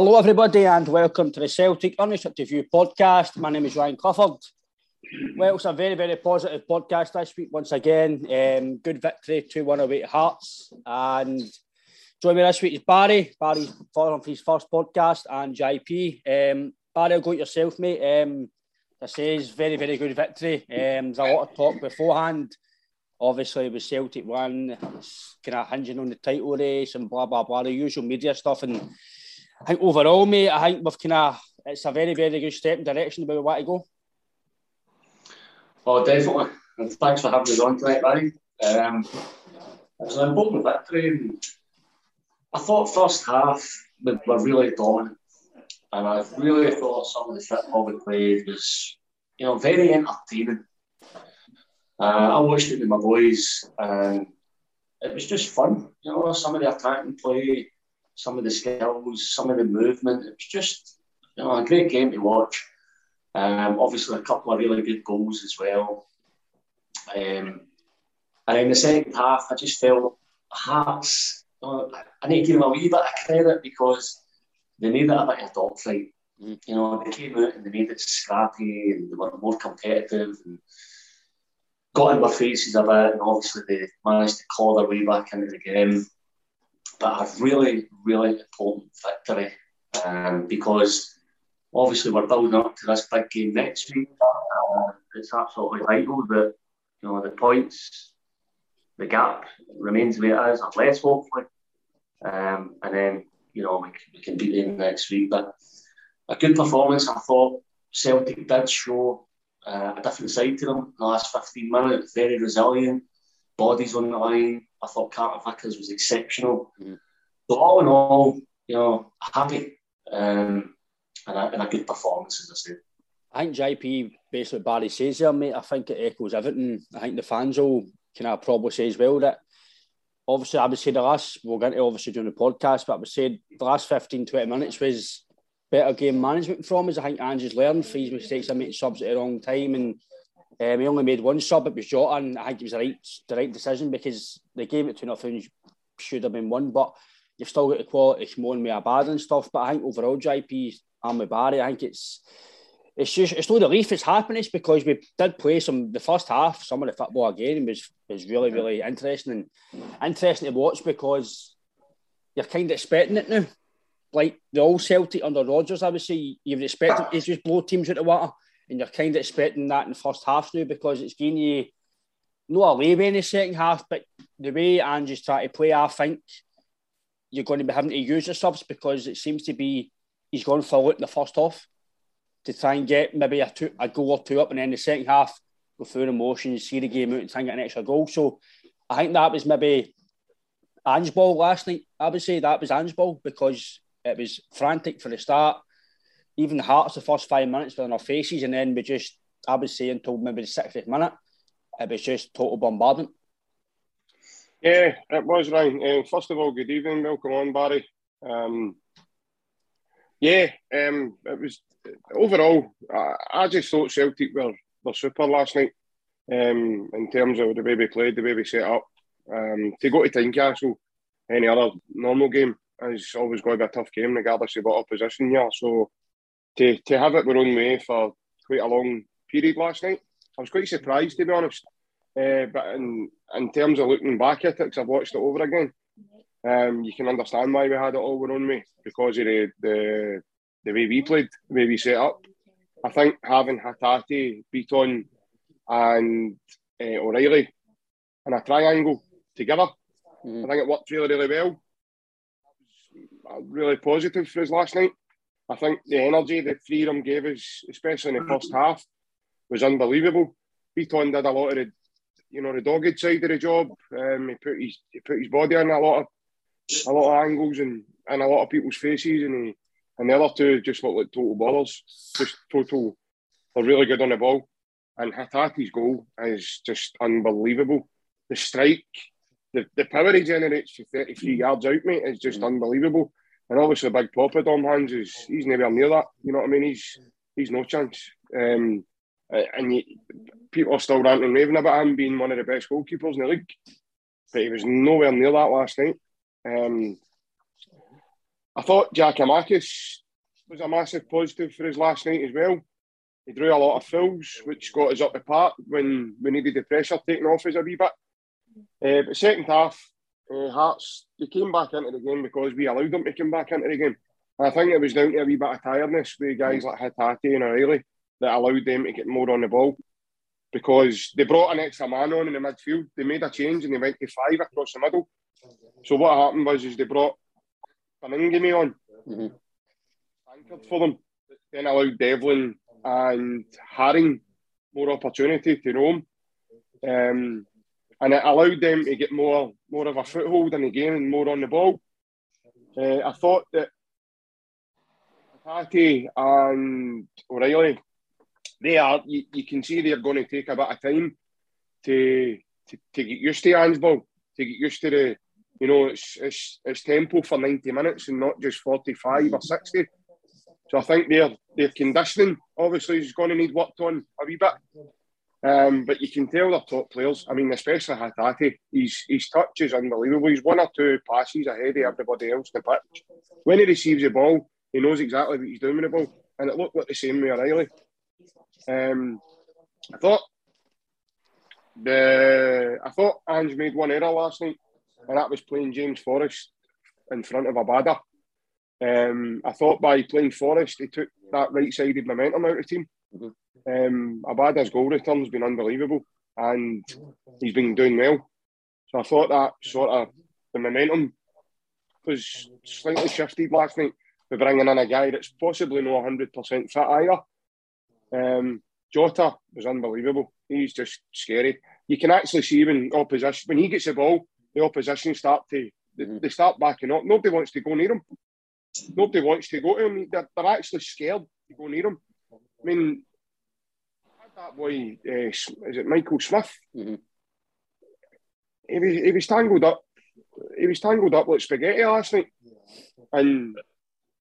Hello, everybody, and welcome to the Celtic Unrestricted View podcast. My name is Ryan Clifford. Well, it's a very, very positive podcast this week once again. Um, good victory, 2 1 away to Hearts. And join me this week is Barry. Barry's following his first podcast, and JP. Um, Barry, I'll go yourself, mate. Um, this is very, very good victory. Um, there's a lot of talk beforehand. Obviously, with Celtic one, kind of hinging on the title race and blah, blah, blah, the usual media stuff. And I think overall, mate, I think we've kind of it's a very, very good step in direction where we want to go. Oh, definitely. And thanks for having us on tonight, Barry. Um, it was an important victory. I thought first half we were really dominant, and I really thought some of the football we played was, you know, very entertaining. Uh, I watched it with my boys, and it was just fun. You know, some of the attacking play some of the skills, some of the movement. It was just you know, a great game to watch. Um, obviously, a couple of really good goals as well. Um, and in the second half, I just felt Hearts. You know, I need to give them a wee bit of credit because they made it a bit of a dogfight. Mm. You know, they came out and they made it scrappy and they were more competitive and got in their faces a bit. And obviously, they managed to claw their way back into the game but a really, really important victory um, because obviously we're building up to this big game next week. Uh, it's absolutely vital that you know the points, the gap remains where it is, less hopefully, um, and then you know we, we can beat them next week. But a good performance, I thought. Celtic did show uh, a different side to them in the last 15 minutes, very resilient, bodies on the line, I thought Carter Vickers was exceptional. Mm-hmm. So all in all, you know, happy um, and, a, and a good performance, as I said. I think JP, basically Barry says there, mate, I think it echoes everything. I think the fans will kind of probably say as well that obviously I would say the last, we're going to obviously do the podcast, but I would say the last 15, 20 minutes was better game management from us. I think Ange's learned his mistakes. I made subs at the wrong time and um, he only made one sub. It was Jota, and I think it was the right the right decision because the game at two nothing should have been won. But you've still got the quality Shimon with bad and stuff. But I think overall, JP, I'm with Barry. I think it's it's just it's no relief it's happiness because we did play some the first half. Some of the football again was was really really interesting and interesting to watch because you're kind of expecting it now. Like the old Celtic under Rodgers, I would say you've expected to just blow teams out the water and you're kind of expecting that in the first half now because it's giving you no a leeway in the second half, but the way Ange's trying to play, I think you're going to be having to use the subs because it seems to be he's going for it in the first half to try and get maybe a, two, a goal or two up, and then the second half go through the motions, see the game out, and try and get an extra goal. So I think that was maybe Ange's ball last night. I would say that was Ange's ball because it was frantic for the start even the Hearts, the first five minutes were on our faces, and then we just, I would say, until maybe the 60th minute, it was just total bombardment. Yeah, it was, Ryan. Uh, first of all, good evening. Welcome on, Barry. Um, yeah, um, it was overall, I, I just thought Celtic were, were super last night um, in terms of the way we played, the way we set up. Um, to go to Tynecastle, any other normal game is always going to be a tough game, regardless of what opposition you are. So to, to have it our own way for quite a long period last night, I was quite surprised to be honest. Uh, but in, in terms of looking back at it, because I've watched it over again, um, you can understand why we had it all our own way because of the, the the way we played, the way we set up. I think having Hatate, Bitton, and uh, O'Riley in a triangle together, mm. I think it worked really, really well. Really positive for us last night. I think the energy that Freedom gave us, especially in the first half, was unbelievable. Bitton did a lot of the, you know, the dogged side of the job. Um, he put his he put his body in a lot of a lot of angles and, and a lot of people's faces, and he and the other two just looked like total ballers, just total. They're really good on the ball, and Hatate's goal is just unbelievable. The strike, the, the power he generates for 33 yards out, mate, is just unbelievable. And obviously, the Big Papa Dom Hands is he's nowhere near that. You know what I mean? He's he's no chance. Um, and you, people are still ranting and raving about him being one of the best goalkeepers in the league, but he was nowhere near that last night. Um, I thought Giakoumakis was a massive positive for his last night as well. He drew a lot of fouls, which got us up the park when we needed the pressure taken off us a wee bit. Uh, but second half, uh, Hearts, they came back into the game because we allowed them to come back into the game. And I think it was down to a wee bit of tiredness with guys like Hatate and O'Riley that allowed them to get more on the ball because they brought an extra man on in the midfield. They made a change and they went to five across the middle. So what happened was is they brought Baningime on, mm-hmm. for them, then allowed Devlin and Haring more opportunity to roam. Um, and it allowed them to get more more of a foothold in the game and more on the ball. Uh, I thought that Hatate and O'Riley, they are you, you, can see they're going to take a bit of time to to, to get used to Ange's ball, to get used to the you know, it's, it's, it's tempo for 90 minutes and not just 45 or 60. So I think their their conditioning obviously is going to need worked on a wee bit. Um, but you can tell they're top players. I mean, especially Hatate. His, his touch is unbelievable. He's one or two passes ahead of everybody else in the pitch. When he receives the ball, he knows exactly what he's doing with the ball. And it looked like the same with O'Riley. Um, I thought the I thought Ange made one error last night and that was playing James Forrest in front of Abada. Um, I thought by playing Forrest, he took that right-sided momentum out of the team. Mm-hmm. Um, Abada's goal return has been unbelievable, and he's been doing well. So I thought that sort of the momentum was slightly shifted last night with bringing in a guy that's possibly not 100% fit either. Um, Jota was unbelievable. He's just scary. You can actually see when opposition when he gets the ball, the opposition start to mm-hmm. they start backing up. Nobody wants to go near him. Nobody wants to go to him. They're, they're actually scared to go near him. I mean, that boy, uh, is it Michael Smith? Mm-hmm. He, was, he was tangled up. He was tangled up like spaghetti last night, and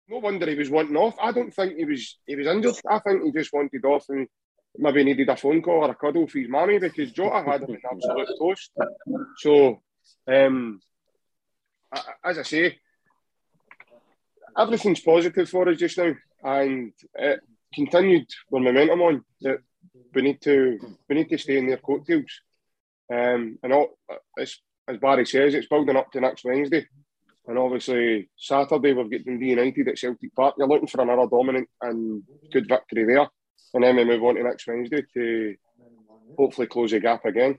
no wonder he was wanting off. I don't think he was he was injured. I think he just wanted off and maybe needed a phone call or a cuddle for his mommy because Jota had him in absolute toast. So um, as I say, everything's positive for us just now, and it continued with momentum on that we need to we need to stay in their coattails. Um, and all, as, Barry says, it's building up to next Wednesday. And obviously, Saturday we've got Dundee United at Celtic Park. You're looking for another dominant and good victory there. And then we move on to next Wednesday to hopefully close the gap again.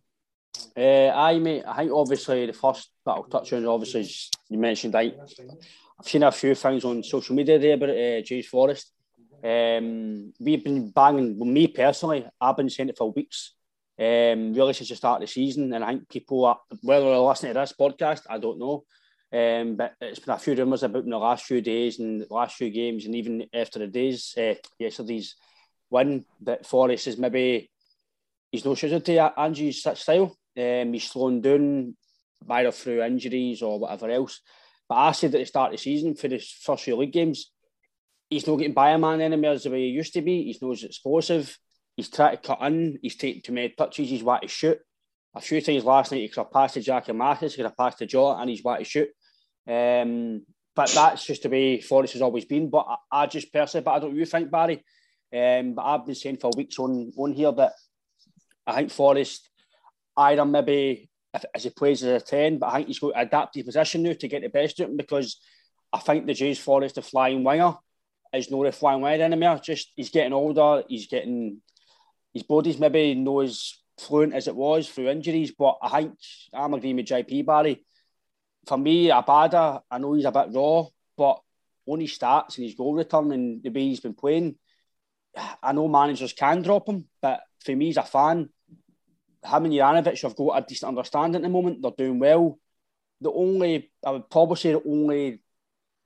Uh, aye, mate. I think obviously the first that I'll touch on obviously you mentioned. I, I've seen a few things on social media there about uh, James Forrest. Um, we've been banging. Well, me personally, I've been saying it for weeks. Um, really since the start of the season, and I think people are whether they're listening to this podcast, I don't know. Um, but it's been a few rumours about in the last few days and last few games, and even after the days, uh, yesterday's win, that Forrest is maybe he's no suited to Ange's style. Um, he's slowing down either through injuries or whatever else. But I said at the start of the season for the first few league games, he's not getting by a man anymore as the way he used to be. He's not as explosive. He's trying to cut in. He's taking too many touches. He's wanting to shoot. A few times last night, he could have passed to Giakoumakis, he could have passed to Jaw, and he's wanting to shoot. Um, but that's just the way Forrest has always been. But I, I just personally, but I don't you think, Barry? Um, but I've been saying for weeks on, on here that I think Forrest either maybe if, as he plays as a 10, but I think he's got to adapt his position now to get the best of him because I think the James Forrest, the flying winger, is not a flying winger anymore. Just he's getting older, he's getting his body's maybe not as fluent as it was through injuries, but I think I'm agreeing with JP Barry. For me, Abada, I know he's a bit raw, but when he starts and his goal return and the way he's been playing, I know managers can drop him, but for me as a fan, him and Juranovic have got a decent understanding at the moment. They're doing well. The only, I would probably say the only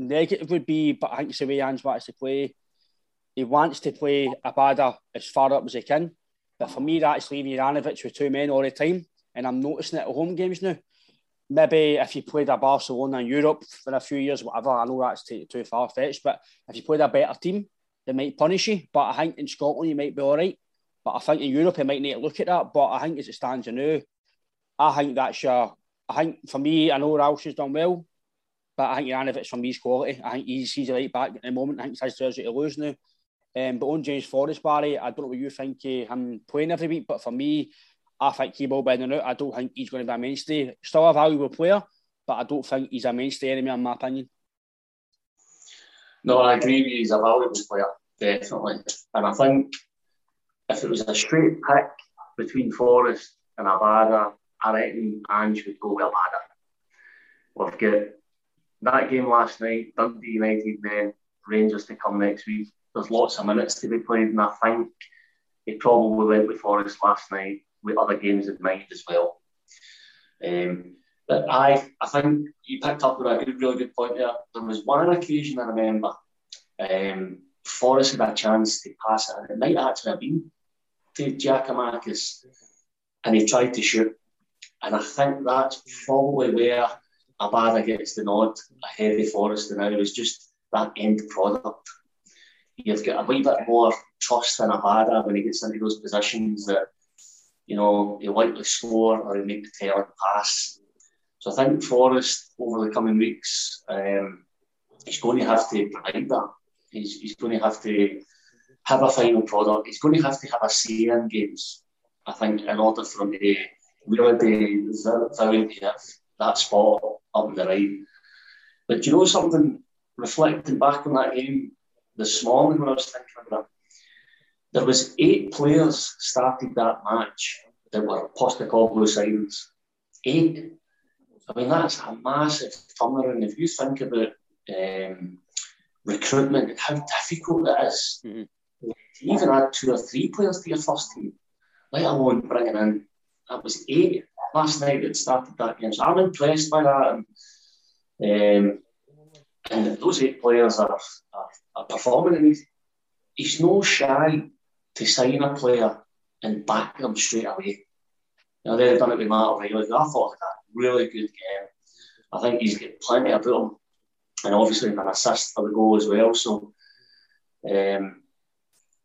negative would be, but I think it's the way Ange wants to play. He wants to play Abada as far up as he can. But for me, that's leaving Juranovic with two men all the time. And I'm noticing it at home games now. Maybe if you played a Barcelona in Europe for a few years, whatever, I know that's too, too far fetched, but if you played a better team, they might punish you. But I think in Scotland, you might be all right. But I think in Europe, you might need to look at that. But I think as it stands now, I think that's your. I think for me, I know Ralston's has done well, but I think Juranovic from his quality. I think he's, he's right back at the moment. I think it's his jersey to lose now. Um, but on James Forrest, Barry, I don't know what you think of him playing every week, but for me, I think he will be in and out. I don't think he's going to be a mainstay. Still a valuable player, but I don't think he's a mainstay anymore, in my opinion. No, I agree with you. He's a valuable player, definitely. And I think if it was a straight pick between Forrest and Abada, I reckon Ange would go with Abada. We've got that game last night, Dundee United, then Rangers to come next week. There's lots of minutes to be played, and I think he probably went with Forrest last night with other games in mind as well. Um, but I, I think you picked up on a good, really good point there. There was one occasion I remember um, Forrest had a chance to pass it, and it might actually have been to Giakoumakis, and he tried to shoot. And I think that's probably where Abada gets the nod ahead of Forrest, and now is just that end product. You've got a wee bit more trust in Abada when he gets into those positions that you know he'll likely score or he'll make the tail pass. So I think Forrest over the coming weeks, um, he's going to have to provide that. He's, he's going to have to have a final product. He's going to have to have a say in games, I think, in order for him to really be to have that spot up in the right. But you know something, reflecting back on that game this morning when I was thinking about it, there was eight players started that match that were Postecoglou signings. Eight. I mean, that's a massive turnaround. If you think about um, recruitment and how difficult it is mm-hmm even add two or three players to your first team, let alone bringing in, that was eight last night that started that game. So I'm impressed by that. And, um, and those eight players are, are, are performing. And he's, he's no shy to sign a player and back them straight away. You know, they've done it with Matt O'Riley. I thought that really good game. I think he's got plenty about him. And obviously an assist for the goal as well. So um,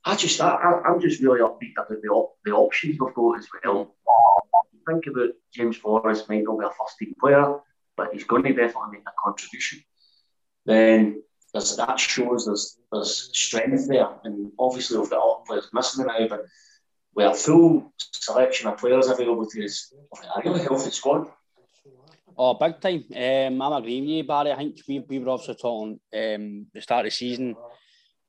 I just, I, am just really upbeat about the, op- the options we've got as well. Think about James Forrest might not be a first team player, but he's going to definitely make a contribution. Then that shows there's, there's strength there, and obviously we've got all players missing now, but with a full selection of players available to us, a really healthy squad. Oh, big time. Um, I'm agreeing with you, Barry. I think we, we were also talking um, the start of the season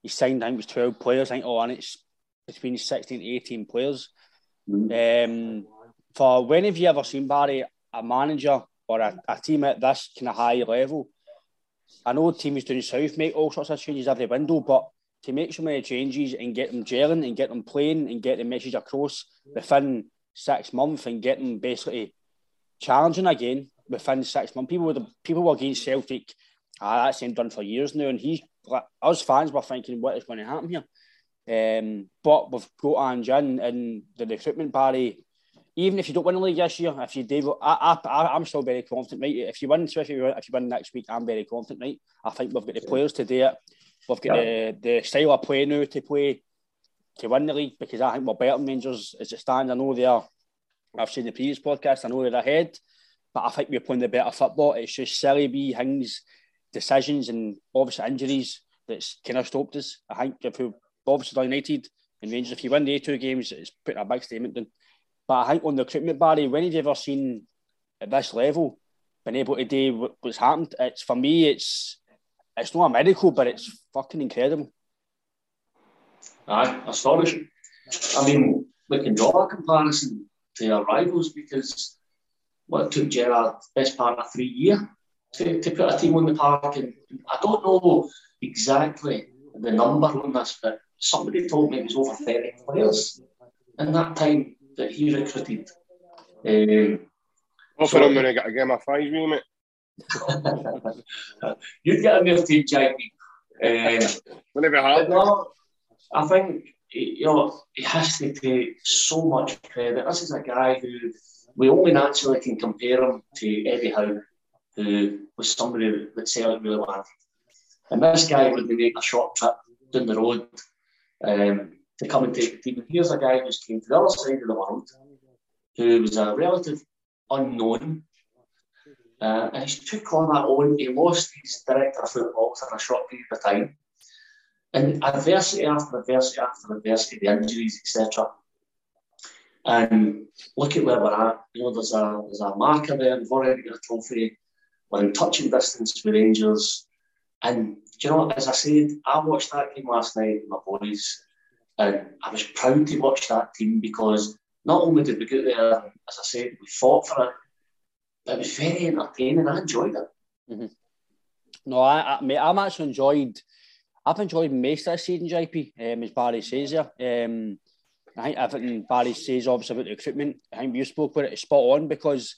he signed, I think it was 12 players, I think, oh, and it's between 16 18 players. Um, for when have you ever seen, Barry, a manager or a, a team at this kind of high level? I know teams doing South make all sorts of changes every window, but to make so many changes and get them gelling and get them playing and get the message across within six months and get them basically challenging again within six months. People were people were against Celtic. Ah, that's been done for years now, and he us fans were thinking, what is going to happen here? Um, but we've got Ange in, and the recruitment party. Even if you don't win the league this year, if you do, I, I, I'm still very confident, right? If you win, especially if you win next week, I'm very confident, right? I think we've got the players to do it. We've got yeah. the, the style of play now to play to win the league because I think we're better than Rangers as it stands. I know they are. I've seen the previous podcast. I know they're ahead, but I think we're playing the better football. It's just silly wee things, decisions, and obviously injuries that's kind of stopped us. I think if we obviously United and Rangers, if you win the A2 games, it's putting a big statement in. But I think on the recruitment, Barry, when have you ever seen at this level been able to do what's happened? It's for me, it's it's not a miracle, but it's fucking incredible. Aye, astonishing. I mean, we can draw a comparison to our rivals because what took Gerrard best part of three years to, to put a team on the park, and I don't know exactly the number on this, but somebody told me it was over 30 players in that time he recruited. Um, Offer so, him when I get a game of five, mate. You'd get a new team, Jamie. Um, Whenever hard. No, I think you know he has to take so much credit. This is a guy who we only naturally can compare him to Eddie Howe, who was somebody that Celtic really wanted. And this guy would make a short trip down the road um, to come and take team. Here's a guy who's came to the other side of the world, who was a relative unknown, uh, and he took on that on. He lost his director of football in a short period of time. And adversity after adversity after adversity, the injuries, etc. And look at where we're at. You know, there's a there's a marker there. We've already got a trophy. We're in touching distance with Rangers. And you know, as I said, I watched that game last night with my boys, I was proud to watch that team because not only did we get there, as I said, we fought for it. It was very entertaining. I enjoyed it. Mm-hmm. No, I, I, mate, I'm actually enjoyed. I've enjoyed most this season, JP, um, as Barry says. Um, I think everything Barry says obviously about the recruitment. I think you spoke about it, it's spot on because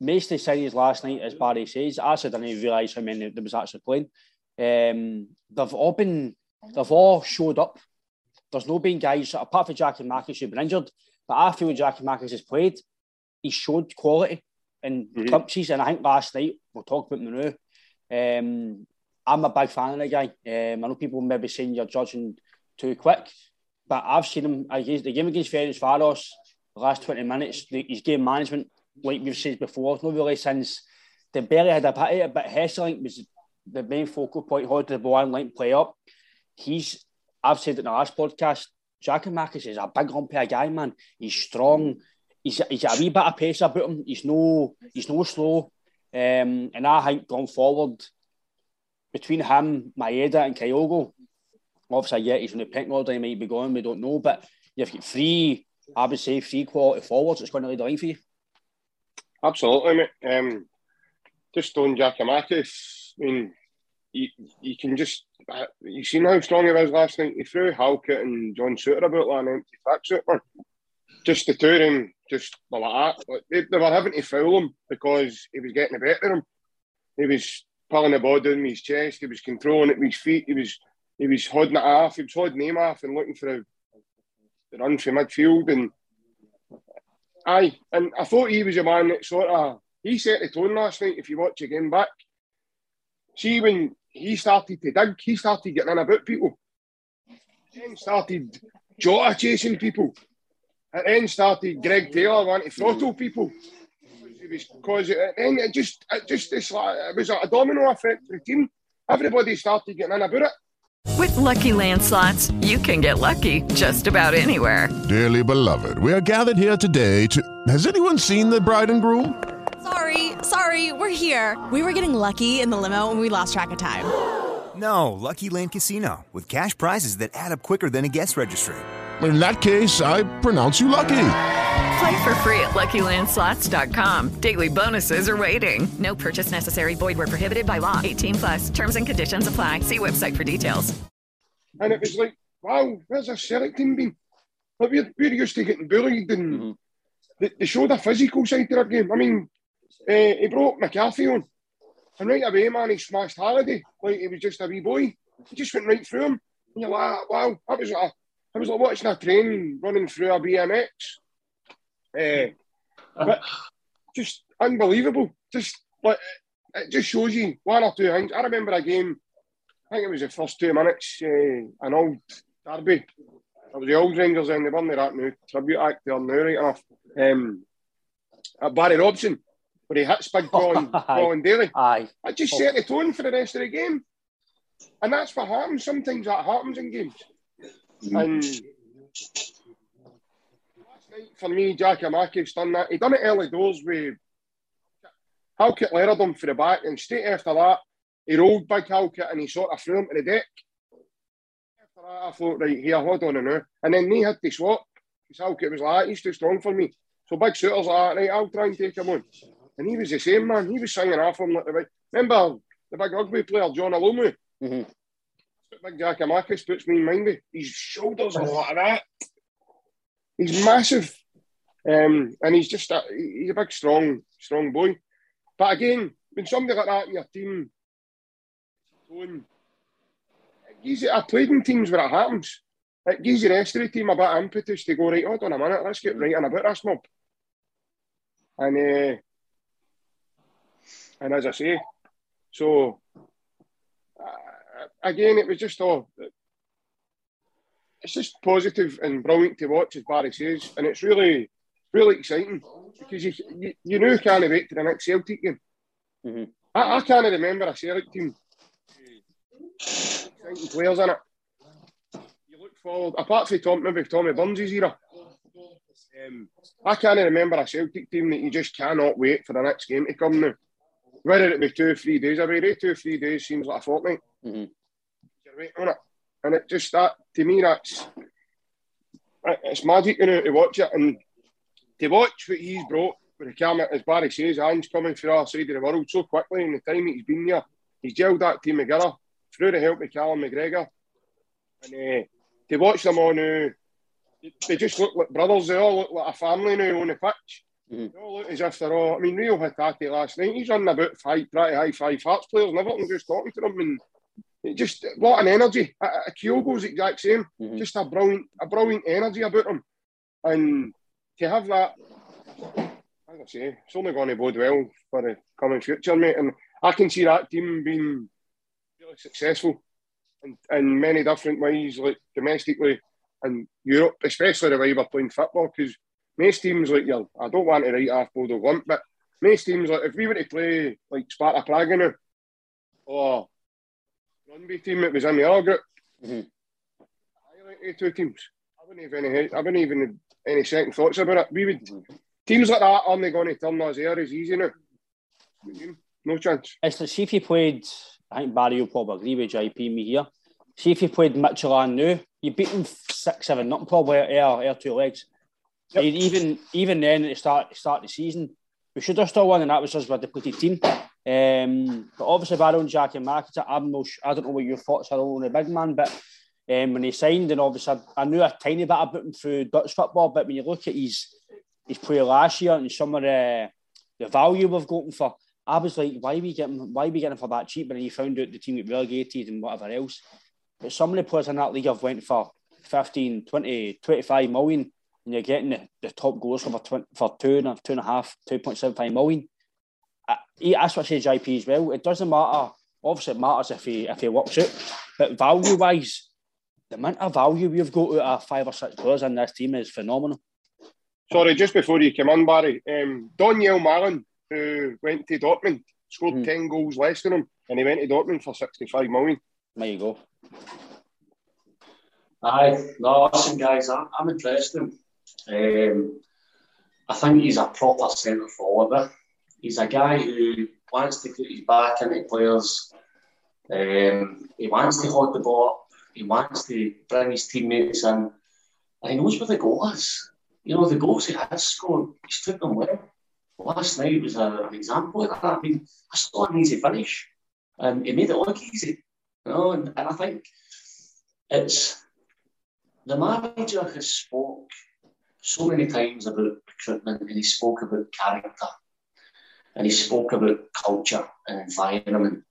most of the series last night, as Barry says, I actually didn't even realise how many there was actually playing. Um, they've all been, they've all showed up. There's no been guys, apart from Giakoumakis, who've been injured, but I feel Giakoumakis has played. He showed quality in mm-hmm. glimpses, and I think last night, we'll talk about Manu. Um, I'm a big fan of the guy. Um, I know people maybe saying you're judging too quick, but I've seen him against the game against Ferencváros, the last 20 minutes, the, his game management, like we've said before, not really since the barely had a bit but Hesselink was the main focal point, how the ball and line play up. He's, I've said it in the last podcast, Giakoumakis is a big lumpy guy, man. He's strong. He's, he's a wee bit of pace about him. He's no, he's no slow. Um, and I think going forward, between him, Maeda, and Kyogo, obviously, yeah, he's in the pecking order. He might be going. We don't know, but you've got three. I would say three quality forwards. It's going to lead the line for you. Absolutely, mate. Um, just on Giakoumakis, I mean, you, can just uh, you seen how strong he was last night. He threw Halkett and John Souttar about like an empty tracksuit, man. Just the two of them, just like that. Like, they, they, were having to foul him because he was getting the better of him. He was pulling the ball down his chest. He was controlling it with his feet. He was he was holding it off. He was holding him off and looking for a, the run from midfield. And aye, and I thought he was a man that sort of he set the tone last night. If you watch again back, see when he started to dig, he started getting in about people. Then started Jota chasing people. And then started Greg Taylor wanting to throttle people. It was because it, then it just it just it's like, it was a domino effect for the team. Everybody started getting in about it. With lucky landslots, you can get lucky just about anywhere. Dearly beloved, we are gathered here today to. Has anyone seen the bride and groom? Sorry, sorry, we're here. We were getting lucky in the limo and we lost track of time. No, Lucky Land Casino, with cash prizes that add up quicker than a guest registry. In that case, I pronounce you lucky. Play for free at LuckyLandSlots.com. Daily bonuses are waiting. No purchase necessary. Void where prohibited by law. 18 plus. Terms and conditions apply. See website for details. And it was like, wow, where's our Celtic team been? Like we're, we're used to getting bullied and mm-hmm. they, they showed a physical side to their game. I mean, uh, he brought McCarthy on. And right away, man, he smashed Halliday like he was just a wee boy. He just went right through him. And you're like, wow, that was a, I was like watching a train running through a BMX. Uh, but just unbelievable. Just like it just shows you one or two things. I remember a game I think it was the first two minutes, uh, an old derby. It was the old Rangers and they the that new tribute act there now, right enough. Um, at Barry Robson, where he hits big Colin, Colin Daly. Aye. That just oh. set the tone for the rest of the game. And that's what happens. Sometimes that happens in games. And mm. last night, for me, Giakoumakis done that. He done it early doors with Halkett leered him for the back, and straight after that, he rolled big Halkett and he sort of threw him to the deck. After that, I thought, right, here, hold on a now. And then they had to swap, because Halkett was like, he's too strong for me. So big Souttar's like, right, I'll try and take him on. And he was the same, man. He was singing off him like the big. Remember the big rugby player, Jonah Lomu? Mm-hmm. Big Giakoumakis puts me in mind of. His shoulders and a lot of that. He's massive. Um, and he's just a, he's a big, strong, strong boy. But again, when somebody like that in your team, it gives you, I played in teams where it happens. It gives the rest of the team a bit of impetus to go, right, hold on a minute, let's get right in about this mob. And uh, and as I say, so uh, again, it was just all. It's just positive and brilliant to watch, as Barry says, and it's really, really exciting because you you, you know can't wait to the next Celtic game. Mm-hmm. I, I can't remember a Celtic team exciting players in it. You look forward, apart from Tom, maybe Tommy Burns' era. Um, I can't remember a Celtic team that you just cannot wait for the next game to come now. Whether it be two or three days away, two or three days seems like a fortnight. Mm-hmm. You're waiting on it. And it just that to me that's it's magic you know to watch it and to watch what he's brought with the camera as Barry says, Ange coming from our side of the world so quickly in the time he's been here. He's gelled that team together through the help of Callum McGregor. And uh, to watch them all now, they just look like brothers. They all look like a family now on the pitch. Mm-hmm. All look as if they're all. I mean, Reo Hatate last night, he's running about five, pretty high five Hearts players and everything, just talking to them. And it just what an energy. Kyogo's the exact same. Mm-hmm. Just a brilliant, a brilliant energy about him. And to have that, as I say, it's only going to bode well for the coming future, mate. And I can see that team being really successful in, in many different ways, like domestically and Europe, especially the way we're playing football. Because most teams, like you, I don't want to write off Bodo Glimt, but most teams, like if we were to play like Sparta Prague now, or Rugby team that was in the other group, mm-hmm. I like the two teams. I wouldn't have any, I wouldn't even have any second thoughts about it. We would teams like that aren't going to turn us here as easy now. No chance. It's like, see if you played, I think Barry will probably agree with JP me here. See if you played Midtjylland now, you beat them six, seven, not probably air, air two legs. Yep. Even even then at the start start the season, we should have still won, and that was us with the depleted team. Um, but obviously, Barrow and Giakoumakis, I'm no, I don't know what your thoughts are on the big man, but um, when he signed, and obviously I knew a tiny bit about him through Dutch football, but when you look at his his play last year and some of the the value we've gotten for, I was like, why are we getting why are we getting for that cheap? And he found out the team get relegated and whatever else. But some of the players in that league have went for 15, 20, 25 million, and you're getting the, the top goals for tw- for two and a, two and a half, 2.75 million. Uh, that's what I say, JP as well. It doesn't matter. Obviously, it matters if he if he works out, but value wise, the amount of value we've got out of five or six players in this team is phenomenal. Sorry, just before you come on, Barry, um, Donyell Malen, who went to Dortmund, scored mm. 10 goals less than him, and he went to Dortmund for 65 million. There you go. Aye, no, listen, guys, I'm, I'm impressed with him. Um, I think he's a proper centre forward. He's a guy who wants to put his back into players. Um, he wants to hold the ball up. He wants to bring his teammates in. And he knows where the goal is. You know, the goals he has scored, he's took them well. Last night was an example of that. I mean, I saw an easy finish. And he made it look easy. You know, and, and I think it's the manager has spoke so many times about recruitment and he spoke about character and he spoke about culture and environment.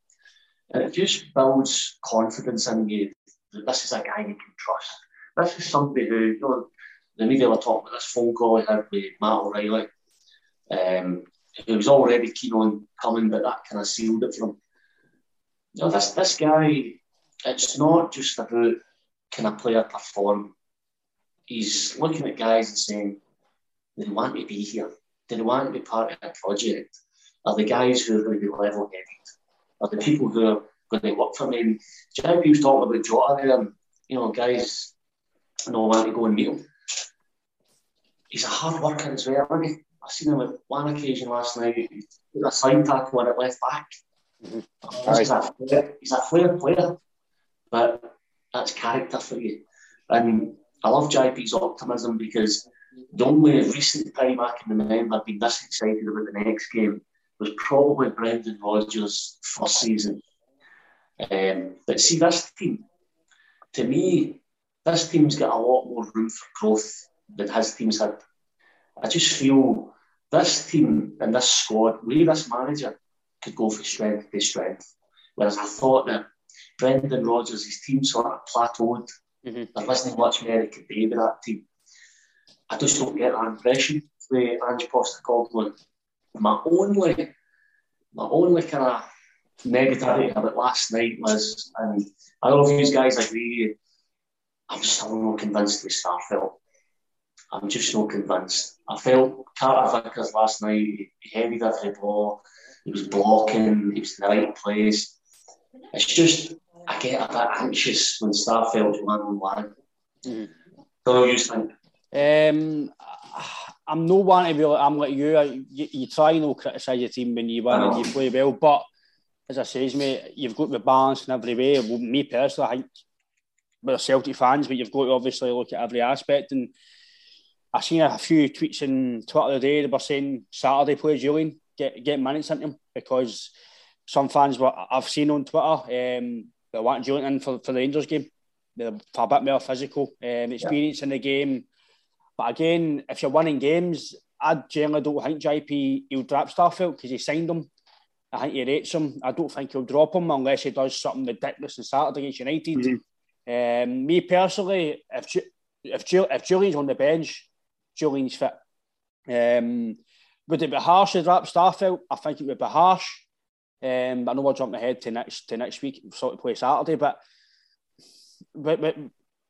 And it just builds confidence in you that this is a guy you can trust. This is somebody who, you know, the media were talking about this phone call he had with Matt O'Riley, um, who was already keen on coming, but that kind of sealed it for him. You know, this, this guy, it's not just about can a player perform. He's looking at guys and saying, they want to be here? They want to be part of a project? Are the guys who are going to be level-headed? Are the people who are going to work for me?" Jimmy was talking about Jota there. And, you know, guys, no want to go and meet him. He's a hard worker as well, isn't he? I seen him at one occasion last night. He did a side tackle on it left back. Mm-hmm. He's, a flair, he's a flair player, but that's character for you. And I love JP's optimism because the only recent time I can remember being this excited about the next game was probably Brendan Rodgers' first season. Um, but see, this team, to me, this team's got a lot more room for growth than his team's had. I just feel this team and this squad, we, this manager, could go from strength to strength. Whereas I thought that Brendan Rodgers, his team sort of plateaued. Mm-hmm. There wasn't much more he could do with that team. I just don't get that impression with Ange Postecoglou. My only, my only kind of negativity about last night was, and I don't know if you guys agree, I'm still not convinced with Starfelt. I'm just not convinced. I felt Carter Vickers last night, he headed every ball, he was blocking, he was in the right place. It's just, I get a bit anxious when Starfelt's one on one. So you think? Um, I'm no one to be like, I'm like you. You, you try no criticise your team when you win and you play well, but as I says, mate, you've got the balance in every way. Well, me personally, I think we're Celtic fans, but you've got to obviously look at every aspect. And I seen a few tweets in Twitter today. They were saying Saturday play Jullien, get get minutes into him because some fans were I've seen on Twitter um, they want Jullien in for, for the Rangers game. They're a bit more physical um, experience yeah. in the game. But again, if you're winning games, I generally don't think JP he'll drop Starfelt because he signed him. I think he rates him. I don't think he'll drop him unless he does something ridiculous on Saturday against United. Mm-hmm. Um, me personally, if if if Jullien's on the bench, Jullien's fit. Um, would it be harsh to drop Starfelt? I think it would be harsh. Um, I know we're jumping ahead to next to next week, sort of play Saturday, but, but, but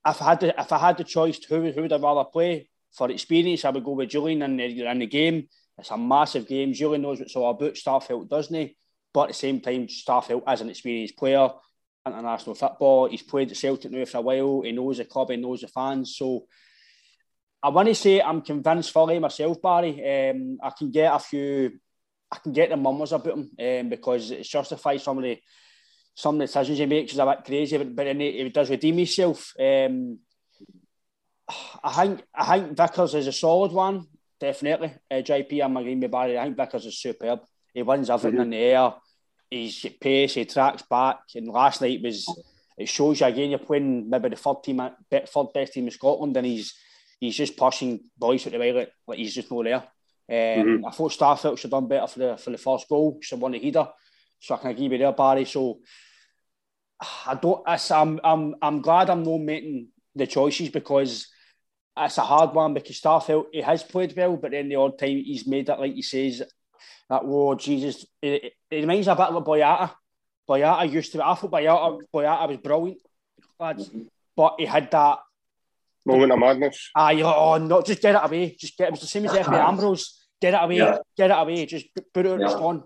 if I had the, if I had the choice, who, who would I rather play for experience? I would go with Jullien in the, in the game. It's a massive game. Jullien knows what's all about. Starfelt doesn't he? But at the same time, Starfelt as an experienced player, international football. He's played at Celtic now for a while. He knows the club. He knows the fans. So I want to say I'm convinced fully myself, Barry. Um, I can get a few I can get the mummers about him um, because it's justifies some of the some of the decisions he makes is a bit crazy, but, but then he, he does redeem himself. Um, I think I think Vickers is a solid one, definitely. Uh, JP, I'm agreeing with Barry. I think Vickers is superb. He wins everything mm-hmm. in the air. He's pace. He tracks back. And last night was it shows you again. You're playing maybe the third team, third best team in Scotland, and he's he's just pushing boys out the way like, like he's just not there. Um, mm-hmm. I thought Starfelt should have done better for the for the first goal. Should have won the header. So I can agree with there, Barry. So I don't. I'm I'm I'm glad I'm not making the choices because it's a hard one because Starfelt he has played well, but then the odd time he's made it like he says that. Oh Jesus! It, it reminds me a bit like Boyata. Boyata used to. Be, I thought Boyata Boyata was brilliant, lads, mm-hmm. but he had that Moment of madness. Aye, oh, no, just get it away. Just get it. It's the same as Efe Ambrose. Get it away. Yeah. Get it away. Just put it on yeah. on.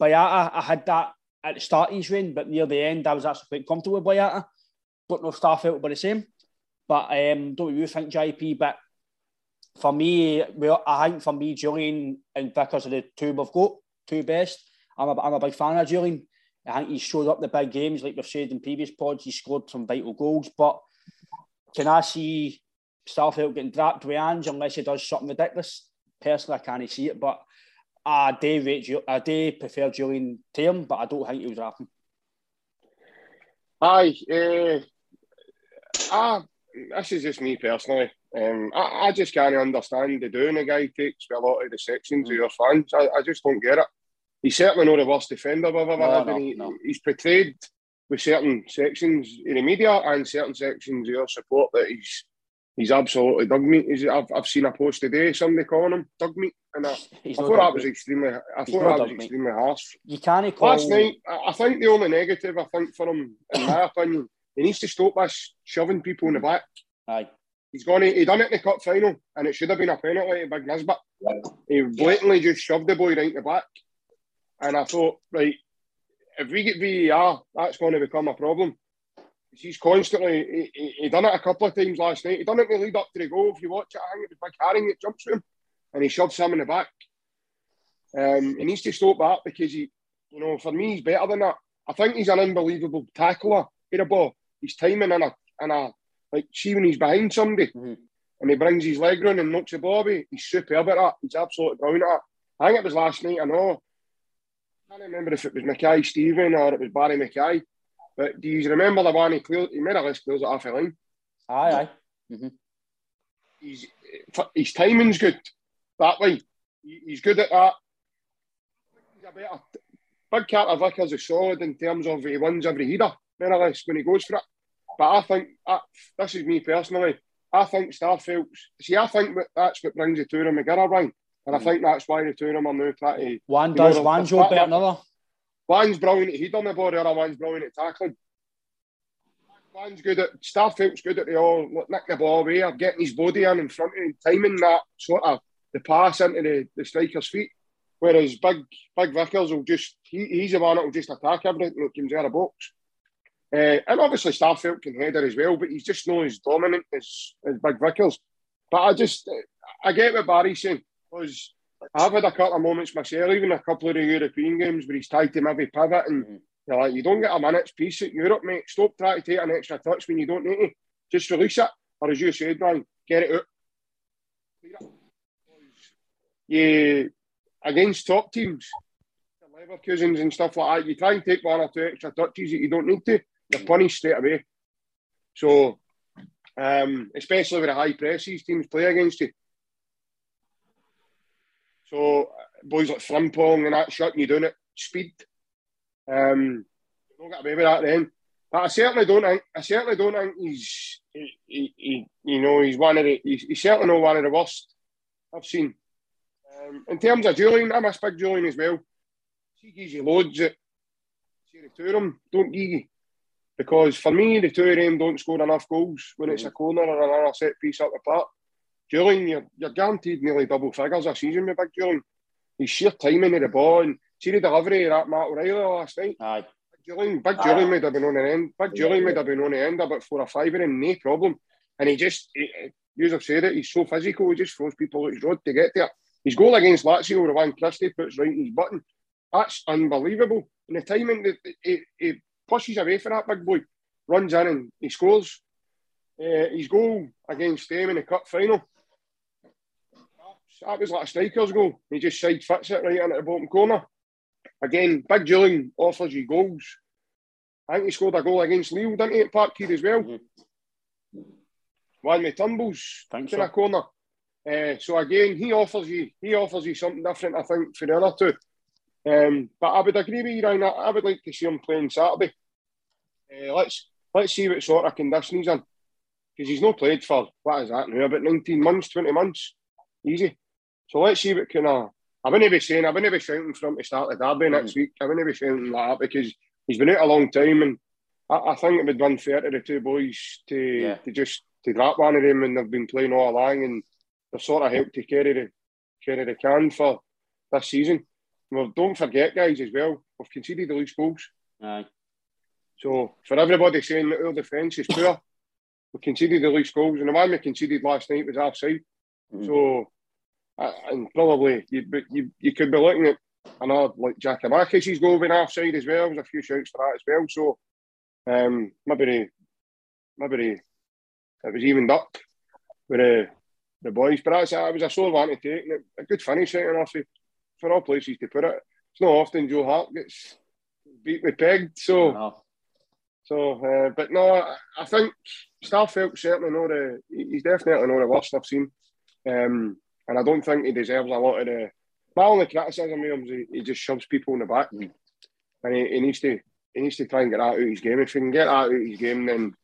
Boyata, I had that at the start of his reign, but near the end, I was actually quite comfortable with Boyata. But no Starfelt were the same. But um, don't you think, JP? But for me, well, I think for me, Jullien and Vickers are the two we've got, two best. I'm a, I'm a big fan of Jullien. I think he showed up the big games, like we've said in previous pods. He scored some vital goals, but can I see Starfelt getting dropped with Ange unless he does something ridiculous? Personally, I can't see it, but I do, rate, I do prefer Jullien him, but I don't think he was dropping. Aye, uh, ah, this is just me personally. Um, I, I just can't understand the doing a guy takes with a lot of the sections mm. of your fans. I, I just don't get it. He's certainly not the worst defender I've ever no, had. No, he, no. He's portrayed with certain sections in the media and certain sections of your support that he's he's absolutely dug meat. He's, I've, I've seen a post today, somebody calling him dug meat, and I, I thought that was extremely, I thought that was extremely harsh. You can't call... Last night, I think the only negative I think for him, in my opinion, he needs to stop this shoving people in the back. Aye. He's gone. He done it in the cup final, and it should have been a penalty to Big Nisbet. He blatantly just shoved the boy right in the back, and I thought, right, if we get VAR, that's going to become a problem. He's constantly. He, he, he done it a couple of times last night. He done it in the lead up to the goal. If you watch it, I think it was Big Haring that jumps him, and he shoves him in the back. Um, he needs to stop that because he, you know, for me, he's better than that. I think he's an unbelievable tackler. Hit a ball. He's timing in a, in a like, see when he's behind somebody Mm-hmm. and he brings his leg round and knocks the ball away, he's superb at that. He's absolutely brilliant at that. I think it was last night, I know. I can't remember if it was Mackay Stephen or it was Barry Mackay. But do you remember the one he cleared? He made a list clears it off the line. Aye, aye. Mm-hmm. He's, his timing's good that way. He's good at that. He's a better. Big Carter Vickers is solid in terms of he wins every header, more or less, when he goes for it. But I think, uh, this is me personally, I think Starfelt's, see, I think that's what brings the two of them together, Ryan. And I think that's why the two of them are now trying to. One know, does, one's they're job better than another. One's brilliant at heading the ball, the other one's brilliant at tackling. One's good at Starfelt's good at the all nick the ball away or getting his body in in front of him, timing that sort of the pass into the, the striker's feet. Whereas Big Big Vickers will just he, he's the one that will just attack everything that comes out of the box. Uh, and obviously Starfelt can header as well, but he's just not as dominant as, as Big Vickers. But I just I get what Barry's saying because I've had a couple of moments myself, even a couple of the European games where he's tried to maybe pivot and you're like, you don't get a minute's peace at Europe, mate. Stop trying to take an extra touch when you don't need to. Just release it. Or as you said, man, get it out. Yeah, against top teams, the Leverkusens and stuff like that, you try and take one or two extra touches that you don't need to, you're punished straight away. So, um, especially with the high presses teams play against you. So, boys like Frimpong and that shutting you doing it speed. Um, don't get away with that then. But I certainly don't think. I certainly don't think he's. He, he, he you know, he's one of the. He's, he's certainly not one of the worst I've seen. Um, in terms of Jullien, I miss Big Jullien as well. He gives you loads that. See the two of them don't give you. Because for me, the two of them don't score enough goals when it's a corner or another set piece up the park. Jullien, you're, you're guaranteed nearly double figures a season with Big Jullien. His sheer timing of the ball and see the delivery of that Matt O'Riley last night. Aye. Jullien, Big Jullien would have been on the end. Big Jullien would have been on the end about four or five of them, no problem. And he just, he, you have said it, he's so physical, he just throws people out his road to get there. His goal against Lazio, the one Christie puts right in his button, that's unbelievable. And the timing, that he, he pushes away for that big boy, runs in and he scores. Uh, his goal against them in the cup final, that was like a striker's goal. He just side fits it right into the bottom corner. Again, Big Jullien offers you goals. I think he scored a goal against Lille, didn't he, at Parkhead as well? One with tumbles Think in so. a corner. Uh, so again, he offers you he offers you something different, I think, for the other two. Um, but I would agree with you, Ryan. I I would like to see him playing Saturday. Uh, let's let's see what sort of condition he's in. Because he's not played for, what is that now, about 19 months, 20 months. Easy. So let's see what can of. I wouldn't be saying, I wouldn't be shouting for him to start the derby next mm. week. I wouldn't be shouting like that because he's been out a long time and I, I think it would run fair to the two boys to, Yeah. to just to drop one of them and they've been playing all along and they've sort of helped to carry the, carry the can for this season. Well, don't forget, guys, as well, we've conceded the least goals. Aye. So for everybody saying that our defence is poor, we conceded the least goals, and the one we conceded last night was offside. Mm. So, uh, and probably you, you you could be looking at another like Giakoumakis' goal being offside as well. There's a few shouts for that as well. So, um, maybe the, maybe the, it was evened up with the the boys, but that's it was a sore one to take. And a good finish, right enough for all places to put it. It's not often Joe Hart gets beat with pegged, so. No. So, uh, but no, I- I think Starfelt certainly not the. He's definitely not the worst I've seen, um, and I don't think he deserves a lot of the. My only criticism of him is he, he just shoves people in the back, and he, he needs to he needs to try and get that out of his game. If he can get that out of his game, then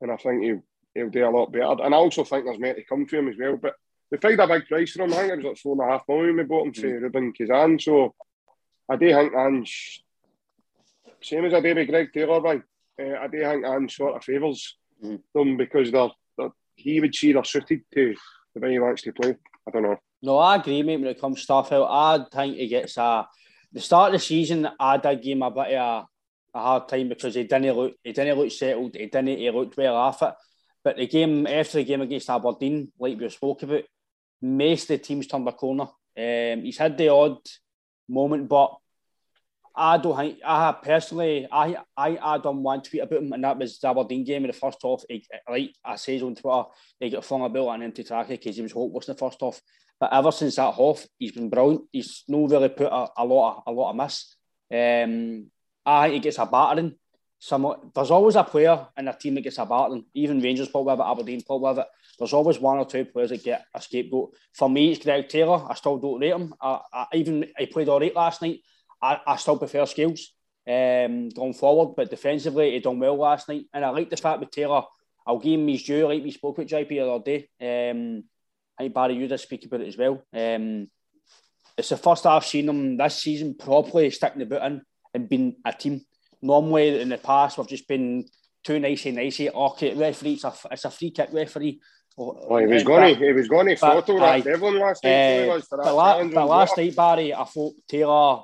then I think he'll he'll do a lot better. And I also think there's meant to come to him as well. But they paid a big price for him. I think it was like four and a half million we bought him for Rubin Kazan. So I do think Ange, same as I did with Greg Taylor, Ryan. uh, I do think Anne sort of favours mm. them because they're, they're, he would see they're suited to the way he wants to play. I don't know. No, I agree, mate. When it comes to Starfelt, I think he gets a. The start of the season, I did give him a bit of a, a hard time because he didn't look he didn't look settled. He didn't he looked well off it. But the game after the game against Aberdeen, like we spoke about, most of the teams turned a corner. Um, he's had the odd moment, but I don't think I personally I I I done one tweet about him and that was the Aberdeen game in the first half. He, like I says on Twitter, he got flung about an empty target because he was hopeless in the first half. But ever since that half, he's been brilliant. He's no really put a, a lot of a lot of miss. Um, I think he gets a battering. Some there's always a player in a team that gets a battering. Even Rangers pull with it, Aberdeen pull with it. There's always one or two players that get a scapegoat. For me, it's Greg Taylor. I still don't rate him. I, I even he played all right last night. I, I still prefer Scales um, going forward, but defensively he done well last night. And I like the fact with Taylor, I'll give him his due, like we spoke with JP the other day. Um, I think Barry, you did speak about it as well. Um, it's the first I've seen them this season properly sticking the boot in and being a team. Normally in the past we've just been too nicey nicey. Okay, referee, it's a, it's a free kick referee. Oh, he was going to he was going to photo that Devlin last night. Uh, but, la- but last night, Barry, I thought Taylor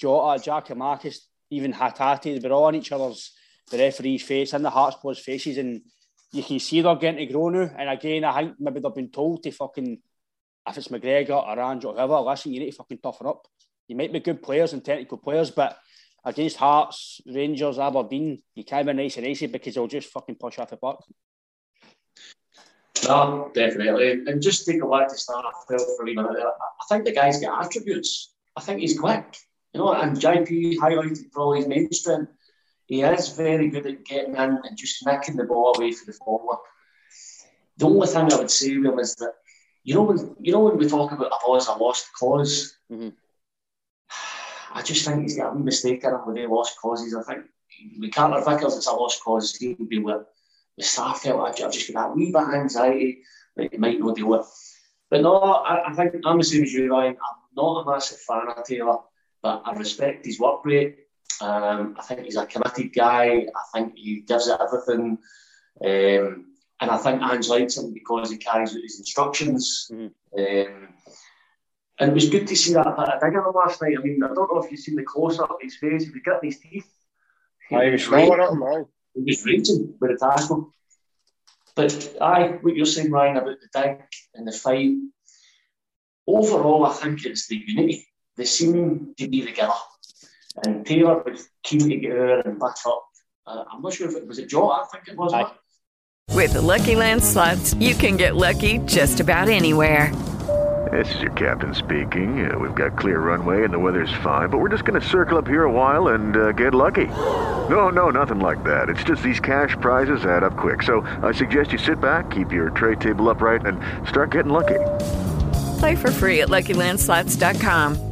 Jota, Jack and Marcus, even Hatate, they're all on each other's, the referee's face and the Hartspurs faces, and you can see they're getting to grow now. And again, I think maybe they've been told to fucking, if it's McGregor or Andrew or whoever, listen, you need to fucking toughen up. You might be good players and technical players, but against Hearts, Rangers, Aberdeen, you can't be nice and easy because they'll just fucking push off the puck. No, definitely. And just take a look to start for a minute. I think the guy's got attributes. I think he's quick. You know, and JP highlighted probably his main strength. He is very good at getting in and just nicking the ball away for the forward. The only thing I would say to him is that you know when you know when we talk about a boy as a lost because mm-hmm. I just think he's got a mistake in him with the lost causes. I think we can't Vickers it's a lost cause. He would be with with Starfelt. I've just got that wee bit of anxiety that he might not deal with. But no, I, I think I'm the same as you, Ryan. I'm not a massive fan of Taylor but I respect his work rate. Um, I think he's a committed guy. I think he gives it everything. Um, and I think Ange likes him because he carries out his instructions. Mm-hmm. Um, and it was good to see that bit of digger last night. I mean, I don't know if you've seen the close up of his face, you got his teeth. He, I was rolling at him, He was raging with the tackle. But I, what you're saying, Ryan, about the dig and the fight, overall, I think it's the unity they seem to be together. And Taylor was keen to get her and back up. Uh, I'm not sure if it was a Jota, I think it was. Aye. With the Lucky Land slots, you can get lucky just about anywhere. This is your captain speaking. Uh, we've got clear runway and the weather's fine, but we're just going to circle up here a while and uh, get lucky. No, no, nothing like that. It's just these cash prizes add up quick. So I suggest you sit back, keep your tray table upright, and start getting lucky. Play for free at LuckyLandSlots.com.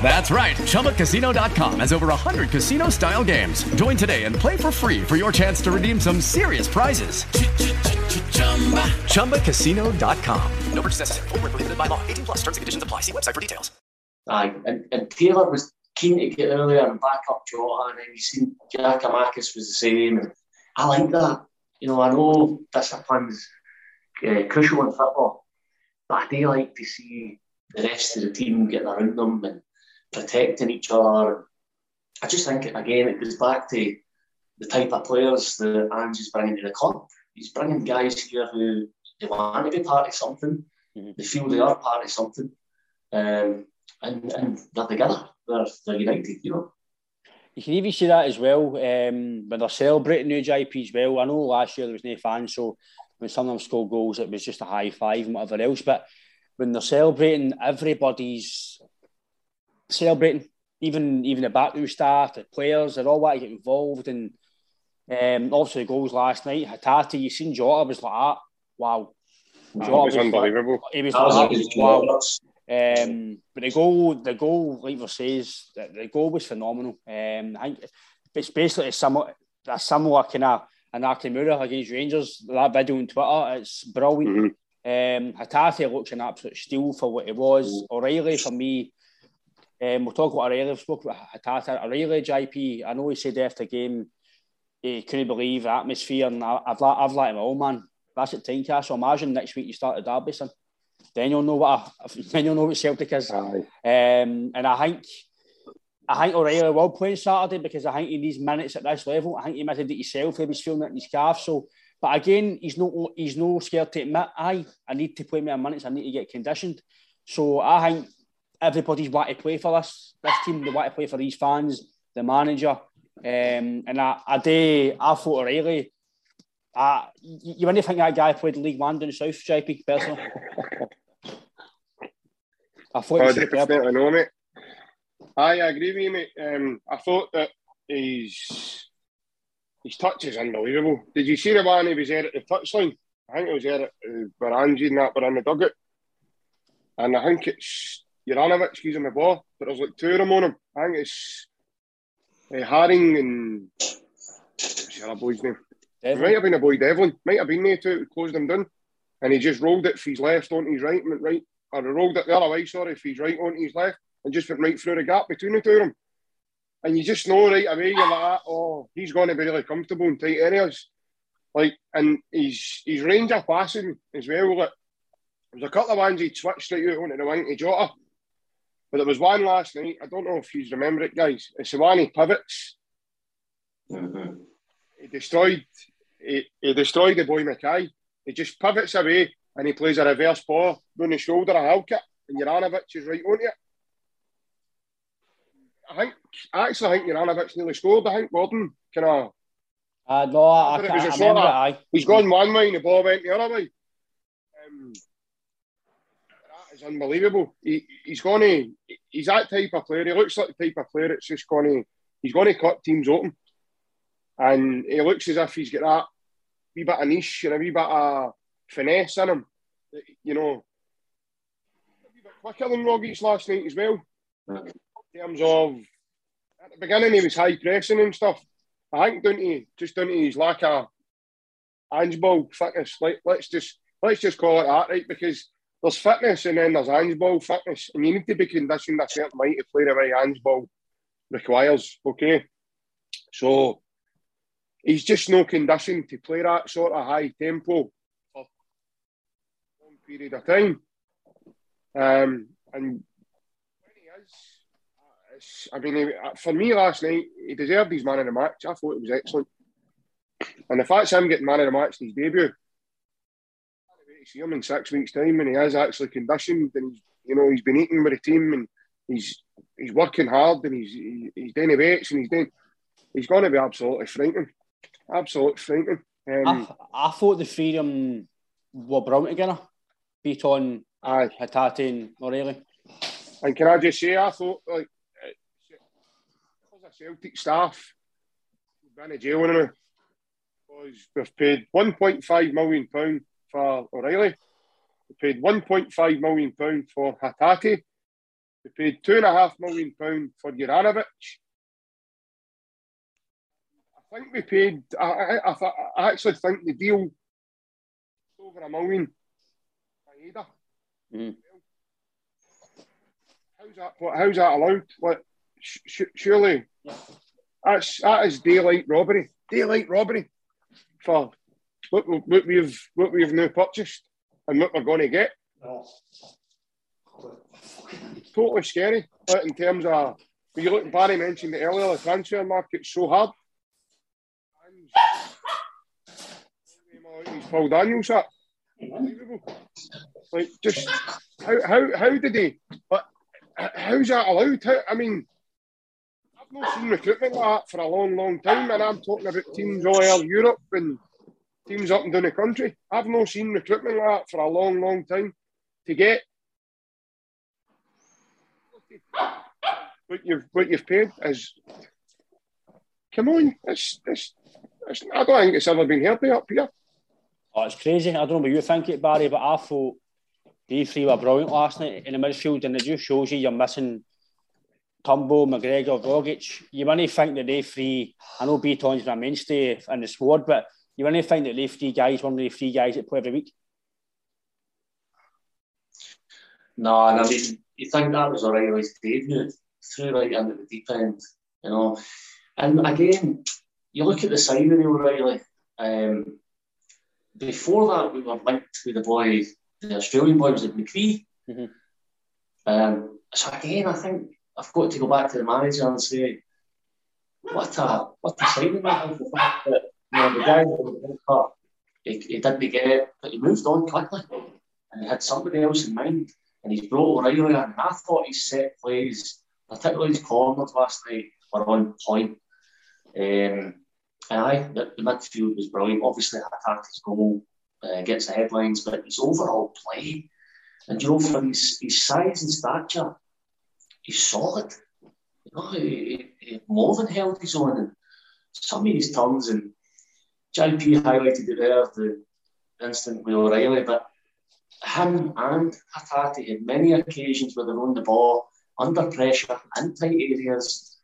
That's right. ChumbaCasino.com has over 100 casino style games. Join today and play for free for your chance to redeem some serious prizes. ChumbaCasino.com. No purchase necessary. Full prohibited by law. 18 plus terms and conditions apply. See website for details. Aye, and, and Taylor was keen to get earlier and back up Jota, and then you seen Giakoumakis was the same. And I like that. You know, I know discipline's uh, crucial in football, but I do like to see the rest of the team getting around them and protecting each other. I just think, again, it goes back to the type of players that Ange is bringing to the club. He's bringing guys here who they want to be part of something, mm-hmm. they feel they are part of something, um, and, and they're together, they're, they're united, you know. You can even see that as well um, when they're celebrating new JP as well. I know last year there was no fans, so when some of them scored goals, it was just a high five and whatever else. But when they're celebrating, everybody's celebrating. Even even the backroom staff, the players, they're all want to get involved. And um, obviously, the goals last night, Hatate, you seen Jota was like, ah, wow, That was unbelievable. He was, That was that was good wow. Um, but the goal, the goal, like we says, the, the goal was phenomenal. Um, I think it's basically a similar, a similar kind of an Nakamura against Rangers. That video on Twitter, it's brilliant. Um, Hatate looks an absolute steal for what he was. O'Riley for me. Um, we'll talk about O'Riley. We've spoken about Hatate. O'Riley, JP. I know he said after the game he couldn't believe the atmosphere, and I, I've let, I've let him all, man. That's at Tynecastle. So imagine next week you start at Derby, son. Then you'll know what a, then you'll know what Celtic is. Um, and I think I think O'Riley will play on Saturday because I think he needs minutes at this level. I think he admitted it himself. He was feeling it in his calf. So, but again, he's no he's no scared to admit, I I need to play more minutes. I need to get conditioned. So I think everybody's want to play for this this team. They want to play for these fans, the manager. Um, and I, I do. I thought O'Riley. Uh, you, wouldn't think that guy played League One down south, JP, personally. I thought Oh, definitely mate. Aye, I agree with you, mate. Um, I thought that his his touch is unbelievable. Did you see the one he was there at the touchline? I think it was there at uh, Barangi and that were in the dugout. And I think it's Juranovic, he's on the ball, but there's like two of them on him. I think it's uh, Haring and what's the other boy's name? It might have been a boy Devlin. Might have been there too. It closed him down. And he just rolled it for his left onto his right, and went right, or he rolled it the other way, sorry, for his right onto his left, and just went right through the gap between the two of them. And you just know right away, you're like, ah, oh, he's going to be really comfortable in tight areas. Like, and his his range of passing as well. Like, there was a couple of ones he switched straight out onto the wing to Jota. But there was one last night, I don't know if you remember it, guys. It's the one he pivots. Mm-hmm. He destroyed he, he destroyed the boy Mackay. He just pivots away and he plays a reverse ball on the shoulder, a hell kick, and Juranovic is right onto it. I think I actually think Juranovic nearly scored. I think Gordon kind of. Uh, no, I, I, But can't it was a remember sort it, of, aye. he's gone one way and the ball went the other way. Um, that is unbelievable. He, he's going to, he's that type of player. He looks like the type of player that's just going to, he's going to cut teams open. And he looks as if he's got that wee bit of niche and a wee bit of finesse in him. You know, a wee bit quicker than Rogic last night as well. Terms of, at the beginning he was high pressing and stuff. I think down to just down to his lack of handball fitness. Like let's just let's just call it that, right? Because there's fitness and then there's handball fitness, and you need to be conditioned a certain way to play the way handball requires. Okay, so he's just no condition to play that sort of high tempo for a long period of time. Um, and it's- I mean, for me last night, he deserved his man of the match. I thought it was excellent. And the fact him getting man of the match in his debut, I can't wait to see him in six weeks' time and he is actually conditioned and he's, you know he's been eating with the team and he's he's working hard and he's he, he's doing the weights and he's doing he's going to be absolutely frightening, absolutely frightening. Um, I, I thought the freedom were brilliant together. Bitton, Aye. Hatate and O'Riley. And can I just say, I thought like Celtic staff, we've been in jail now because we've paid 1.5 million pound for O'Riley. We paid 1.5 million pound for Hatate. We paid two and a half million pound for Juranovic. I think we paid. I, I, I, th- I actually think the deal was over a million. Maeda. Mm. How's that? What, how's that allowed? Sh- sh- surely, that's that is daylight robbery. Daylight robbery for what, what we've what we've now purchased and what we're going to get. Totally scary. But in terms of when you look, Barry mentioned it earlier. The transfer market's so hard. He's Paul Daniels up. Unbelievable. Like just how how how did he? But how's that allowed? How, I mean, seen recruitment like that for a long, long time, and I'm talking about teams all over Europe and teams up and down the country. I've not seen recruitment like that for a long, long time. To get what you've what you've paid is come on, it's, it's, it's I don't think it's ever been healthy up here. Oh, it's crazy. I don't know what you think it, Barry, but I thought they three were brilliant last night in the midfield, and it just shows you you're missing Turnbull, McGregor, Rogic. You wouldn't think that they three, I know Bitton's a mainstay in the squad, but you wouldn't think that they three guys, one of the three guys that play every week. No, and I mean, you think that was O'Riley's debut, threw right into the deep end, you know. And again, you look at the signing of O'Riley. Um, before that, we were linked with the boy, the Australian boy was at McGree. Mm-hmm. Um, so again, I think I've got to go back to the manager and say, what a what a signing that is. The fact that you know, the guy the cut, he, he didn't get but he moved on quickly, and he had somebody else in mind, and he's brought O'Riley in. And I thought his set plays, particularly his corners last night, were on point. Um, and I, the, the midfield was brilliant. Obviously, Hatate's goal uh, gets the headlines, but his overall play, and you know, for his, his size and stature, he's solid. You know, he, he more than held his own. And some of his turns, and JP highlighted it there, the instant with O'Riley, but him and Hatate had many occasions where they're on the ball, under pressure, in tight areas,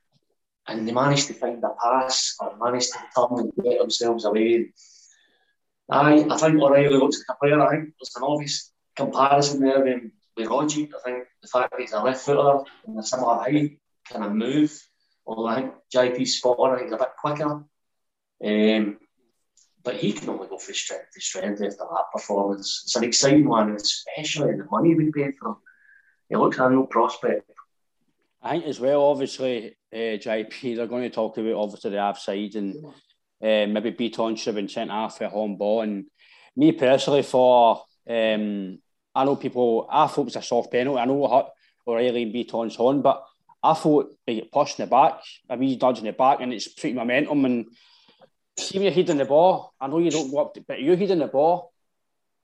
and they managed to find a pass or managed to turn and get themselves away. I, I think O'Riley looks like a player. I think there's an obvious comparison there with Rogi. I think the fact that he's a left footer and a similar height, kind of move. Although I think JP's spot on, I think he's a bit quicker. Um, but he can only go from strength to strength after that performance. It's an exciting one, especially the money we paid for him. He looks a real prospect. I think as well, obviously, uh, JP, they're going to talk about obviously the offside and uh, maybe Bitton should have been sent off at home ball. And me personally, for um, I know people, I thought it was a soft penalty. I know O'Riley and Bitton's on, horn, but I thought they get pushed in the back, a wee dodge in the back, and it's pretty momentum. And see when you're heading the ball, I know you don't go up, to, but you're heading the ball,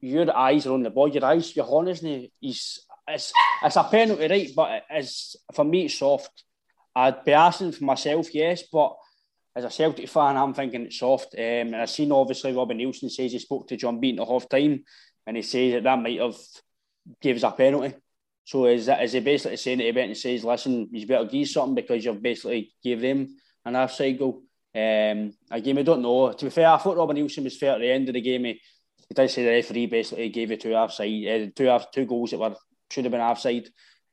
your eyes are on the ball, your eyes, your horn isn't he's it's it's a penalty, right? But it's for me it's soft. I'd be asking for myself, yes, but as a Celtic fan, I'm thinking it's soft. Um, and I've seen obviously Robbie Neilson says he spoke to John Beaton at half time and he says that that might have gave us a penalty. So is that is he basically saying that he and says, listen, you better give something because you've basically gave them an offside goal. Um, again, I don't know. To be fair, I thought Robbie Neilson was fair at the end of the game. He, he did say the referee basically gave you two offside, uh, two two goals that were should have been offside.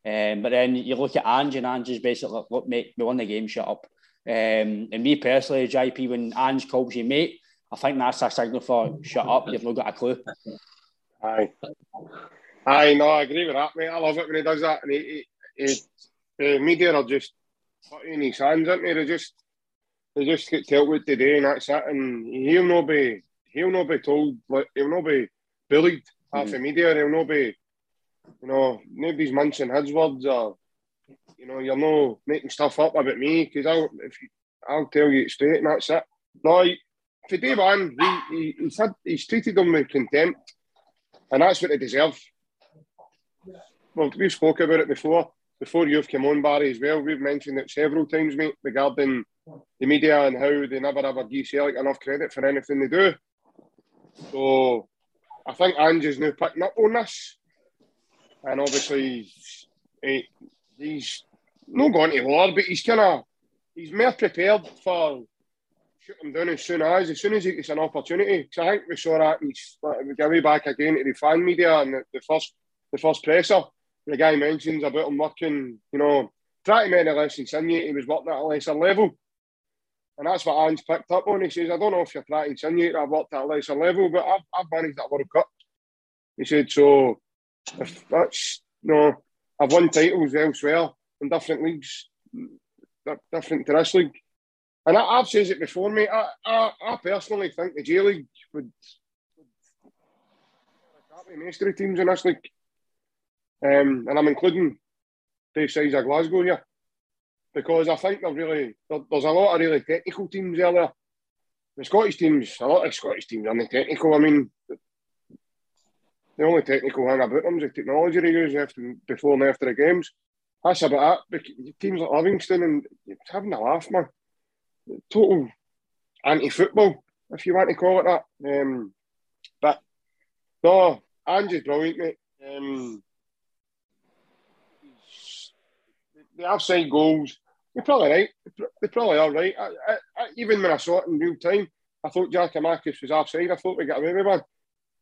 Um, but then you look at Ange, and Ange is basically, look, mate, we won the game, shut up. Um, and me personally, JP, when Ange calls you mate, I think that's a signal for shut up, you've not got a clue. Aye. Aye, no, I agree with that, mate. I love it when he does that. And he, he, he the media are just putting his hands into it. They just, they just get told with to do, and that's it. And he'll not be, he'll not be told, like, he'll not be bullied half mm. the media. He'll not be you know, nobody's mentioning his words or, you know, you're not making stuff up about me because I'll, if you, I'll tell you it straight and that's it. No, he, for day one, he, he, he's, had, he's treated them with contempt and that's what they deserve. Well, we've spoke about it before. Before you've come on, Barry, as well. We've mentioned it several times, mate, regarding the media and how they never ever give Celtic enough credit for anything they do. So I think Ange is now picking up on this and obviously he, he's not going to war, but he's kind of he's more prepared for shoot him down as soon as as soon as he gets an opportunity. Because I think we saw that go way back again to the fan media and the, the first the first presser. The guy mentions about him working, you know, trying to make a less insinuate he was working at a lesser level. And that's what Ange picked up on. He says, I don't know if you're trying to insinuate I've worked at a lesser level, but I've, I've managed that World Cup. He said, so if that's you know, I've won titles elsewhere in different leagues, different to this league. And I, have said it before, mate. I, I, I personally think the J League would, would mastery teams in this league. Um, and I'm including the size of Glasgow here because I think they're really there, there's a lot of really technical teams there. The Scottish teams, a lot of Scottish teams aren't technical. I mean, the only technical thing about them is the technology they use after, before and after the games. That's about it. Teams like Livingston and having a laugh, man. Total anti-football, if you want to call it that. Um, but No, Angie's brilliant, mate. Um, the offside goals, they're probably right. They probably are right. I, I, I, even when I saw it in real time, I thought Giakoumakis was offside. I thought we got away with one.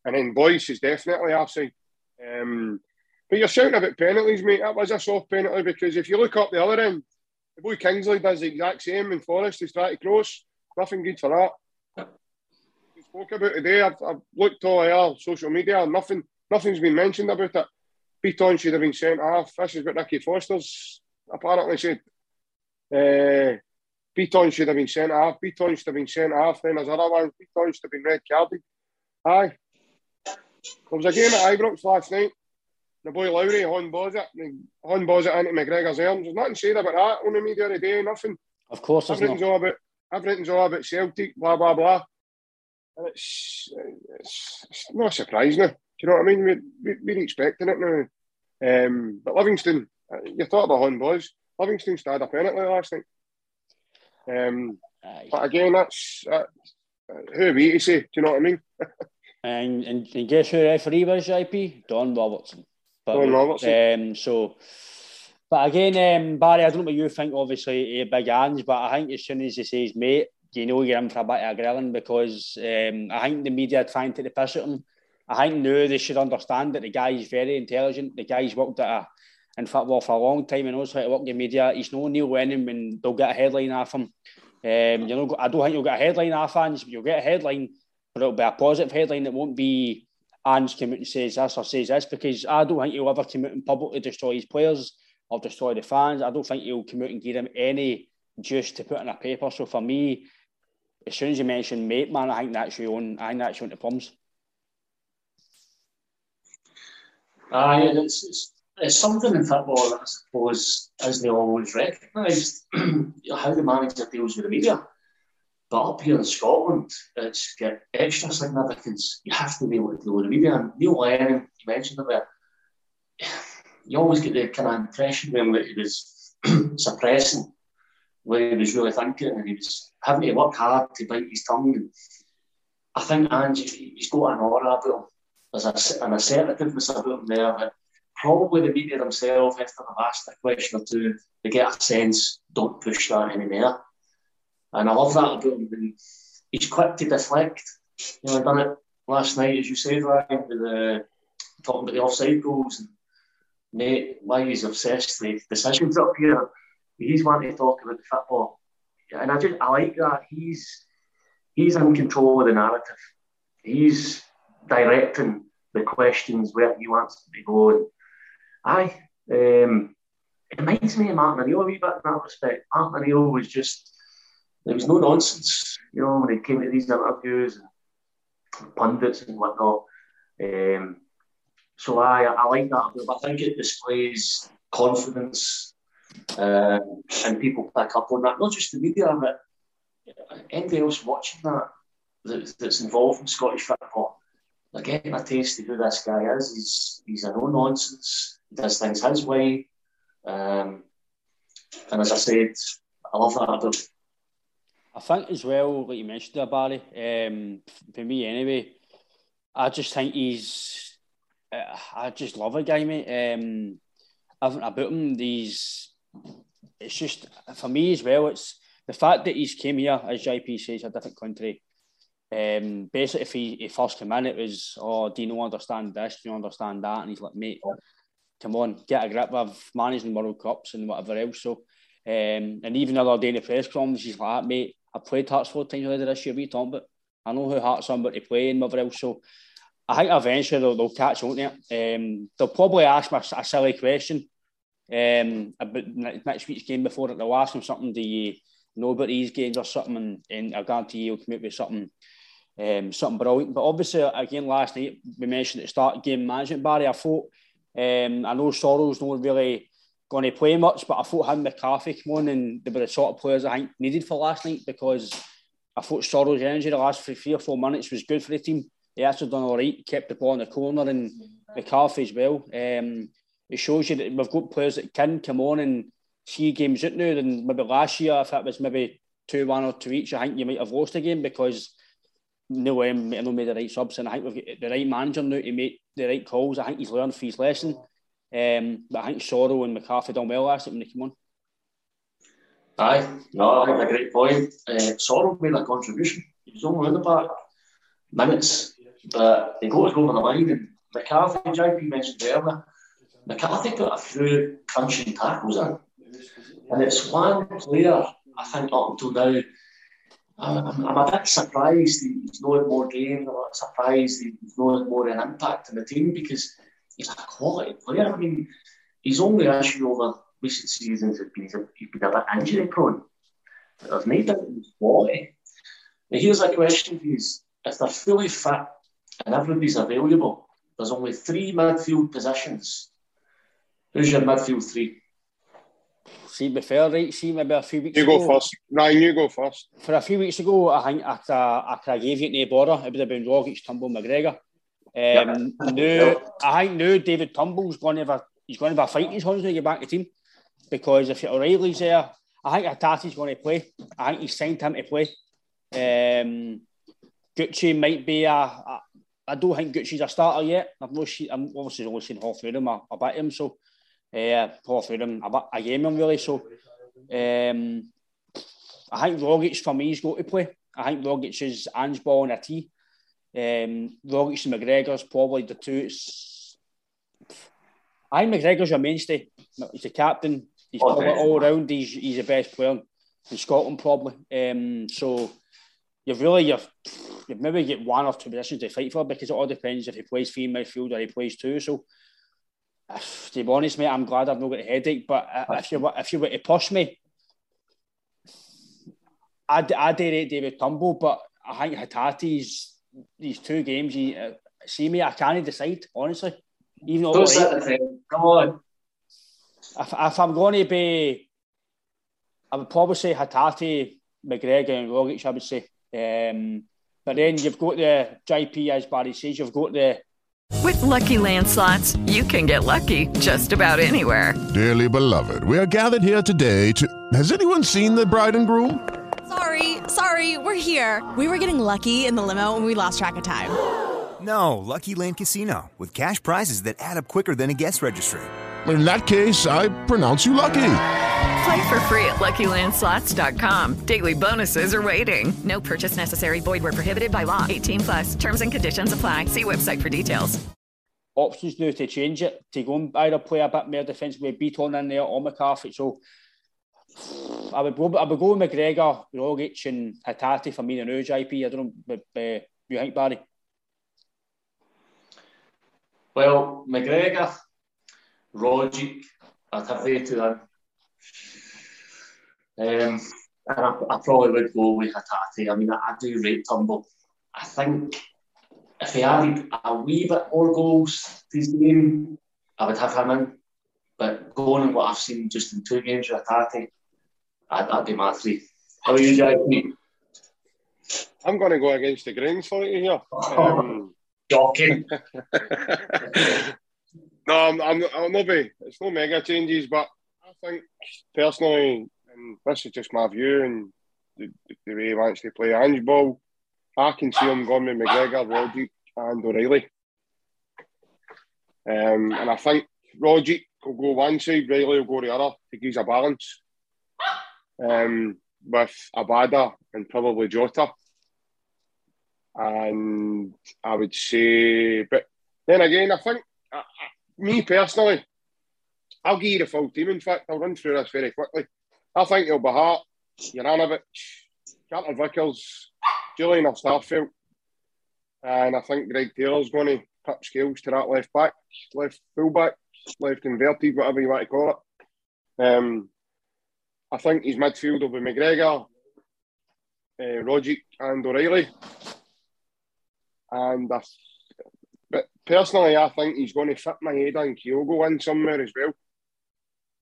And then Boyce is definitely offside. Um, but you're shouting about penalties, mate. That was a soft penalty because if you look up the other end, the boy Kingsley does the exact same in Forrest. He's trying to cross. Nothing good for that. We spoke about today. I've, I've looked all our social media. Nothing, nothing's been mentioned about it. Bitton should have been sent off. This is what Ricky Foster's apparently said. Uh, Bitton should have been sent off. Bitton should have been sent off. Then there's other ones. Bitton should have been red carded. Aye. There was a game at Ibrox last night. The boy Lowry, Hon Bozit, Hon Bozit into McGregor's arms. There's nothing said about that on the media today, nothing. Of course, everything's not. all about everything's all about Celtic, blah blah blah. And it's, it's, it's no surprise now. Do you know what I mean? We, we, we're expecting it now. Um, but Livingston, uh, you thought about Hon Boys. Livingston started a penalty last night. Um, but again, that's uh, who are we to say? Do you know what I mean? and, and, and guess who referee was, JP? Don Robertson. But, Robertson. Um, so, but again, um, Barry, I don't know what you think. Obviously, uh, big hands, but I think as soon as he says, "Mate," you know you're in for a bit of grilling because um, I think the media are trying to take the piss at him. I think now they should understand that the guy is very intelligent. The guy's worked at a, in football for a long time and knows how to work the media. He's no Neil Lennon when they'll get a headline off him. Um, you know, I don't think you'll get a headline off fans, but you'll get a headline, but it'll be a positive headline. that won't be Ange come out and says this or says this because I don't think he'll ever come out and publicly destroy his players or destroy the fans. I don't think he'll come out and give them any juice to put in a paper. So for me, as soon as you mention mate, man, I think that's your own. I think that's your own the plums. Aye, ah, it's, it's, it's something in football that I suppose isn't always recognised how the manager deals with the media. But up here in Scotland, it's got extra significance. You have to be able to deal with the media. And Neil Lennon, you mentioned about you always get the kind of impression when he was suppressing what he was really thinking and he was having to work hard to bite his tongue. And I think Angie, he's got an aura about him. There's a, an assertiveness about him there that probably the media themselves, after they've asked a question or two, they get a sense, don't push that anymore. And I love that about him. And he's quick to deflect. You know, I done it last night, as you said, Ryan, with the, talking about the offside goals. And Nate, why he's obsessed with decisions up here. He's wanting to talk about the football. And I just I like that. He's he's in control of the narrative. He's directing the questions where he wants to go. And aye, um, it reminds me of Martin O'Neill a wee bit in that respect. Martin O'Neill was just there was no nonsense, you know, when he came to these interviews and pundits and whatnot. Um, so I, I like that. I think it displays confidence uh, and people pick up on that. Not just the media, but anybody else watching that, that that's involved in Scottish football. They're getting a taste of who this guy is. He's he's a no nonsense. He does things his way. Um, and as I said, I love that I think as well, like you mentioned there, Barry, um, for me anyway, I just think he's, uh, I just love a guy, mate. Um, everything about him, he's, it's just, for me as well, it's the fact that he's came here, as JP says, a different country. Um, basically, if he, he first came in, it was, oh, do you not understand this? Do you understand that? And he's like, mate, come on, get a grip. I've managed World Cups and whatever else. So, um, and even the other day in the press conference, he's like, mate, I played Hearts four times already this year. We talking about. I know who Hearts are, but to play whatever else. So I think eventually they'll, they'll catch on to it. Um, they'll probably ask me a, a silly question um, about next week's game before it. They'll ask him something. Do you know about these games or something? And, and I guarantee you he'll come up with something. Um, something brilliant, but obviously again last night we mentioned at the start game management Barry. I thought um, I know Sorrell's not really going to play much, but I thought him McCarthy come on and they were the sort of players I think needed for last night because I thought Soro's energy the last three or four minutes was good for the team. He actually done all right, kept the ball in the corner and McCarthy as well. Um, it shows you that we've got players that can come on and see games out now. And maybe last year, if it was maybe 2 1 or 2 each, I think you might have lost a game because Neil M might have made the right subs, and I think we've got the right manager now to make the right calls. I think he's learned his lesson. Um, but I think Soro and McCarthy done well last when they came on. Aye, no, I think a great point. Uh, Soro made a contribution. He was only in the back minutes, but he got us over the line. And McCarthy, JP mentioned earlier, McCarthy got a few crunching tackles in. And it's one player, I think, up until now, I'm, a bit surprised he's not more games. I'm surprised he's not more an impact in the team because he's a quality player. I mean, he's only issue over recent seasons has been he's been a bit injury prone. There's no doubt he's quality. Now here's a question for you. If they're fully fit and everybody's available, there's only three midfield positions. Who's your midfield three? See, be fair, right? See, maybe a few weeks You ago. go first. Ryan, you go first. For a few weeks ago, I think I, I, I gave you the border. It would have been Rogic, Turnbull, McGregor. Um, now, I think now David Turnbull's going to have a, he's going to have a fight in his hands when he get back to the team because if O'Riley's there, I think Hatate's going to play. I think he's signed him to play. Um, Gucci might be a, a. I don't think Gucci's a starter yet. I've no, seen- I'm obviously only seen half through him. I, I bet him so. Uh, half through him, I, bet- I game him really. So, um, I think Rogic for me is going to play. I think Rogic is Ange ball and a T. Um, Rogic and McGregor's probably the two. It's, I think McGregor's your mainstay. He's the captain. He's probably all round. He's, he's the best player in Scotland, probably. Um, so you've really you've, you've maybe get one or two positions to fight for because it all depends if he plays three midfield or he plays two. So to be honest, mate, I'm glad I've not got a headache. But if you were- if you were to push me, I'd I'd rate David Turnbull, but I think Hatate's these two games. He uh, see me, I can't decide honestly. Even though Don't sit there, Fred. Come on. if, if I'm going to be, I would probably say Hatate, McGregor, and Rogic. I would say. Um, but then you've got the JP, as Barry says, you've got the With Lucky Land slots, you can get lucky just about anywhere. Dearly beloved, we are gathered here today to. Has anyone seen the bride and groom? Sorry, sorry, we're here. We were getting lucky in the limo and we lost track of time. No, Lucky Land Casino, with cash prizes that add up quicker than a guest registry. In that case, I pronounce you lucky. Play for free at LuckyLandSlots.com. Daily bonuses are waiting. No purchase necessary. Void where prohibited by law. 18 plus. Terms and conditions apply. See website for details. options now to change it to go and either play a bit more defensively, Bitton in there or McCarthy. So I would I would go with McGregor, Rogic, and Hatate for me and now, JP. I don't know, but uh, you think Barry? Well, McGregor, Rogic, I'd have two in. Um, I, I probably would go with Hatate. I mean, I, I do rate Turnbull. I think if he added a wee bit more goals to his game, I would have him in. But going on what I've seen just in two games with Hatate, I'd, that'd be my three. How are you, JP? I'm going to go against the grain for you here. Um, Shocking. no, I'm, I'm, I'll not be. It's no mega changes, but I think personally, and this is just my view and the, the way he wants to play Ange ball, I can see him going with McGregor, Rogic, and O'Riley. Um, and I think Rogic will go one side, Riley will go the other to give us a balance. Um, with Abada and probably Jota. And I would say, but then again, I think, me personally, I'll give you the full team. In fact, I'll run through this very quickly. I think it'll be Hart, Juranovic, Carter Vickers, Jullien or Starfelt. And I think Greg Taylor's going to put skills to that left back, left full back, left inverted, whatever you want to call it. Um, I think his midfield will be McGregor, uh, Rogic, and O'Riley. And I, but personally, I think he's going to fit my head and Kyogo in somewhere as well.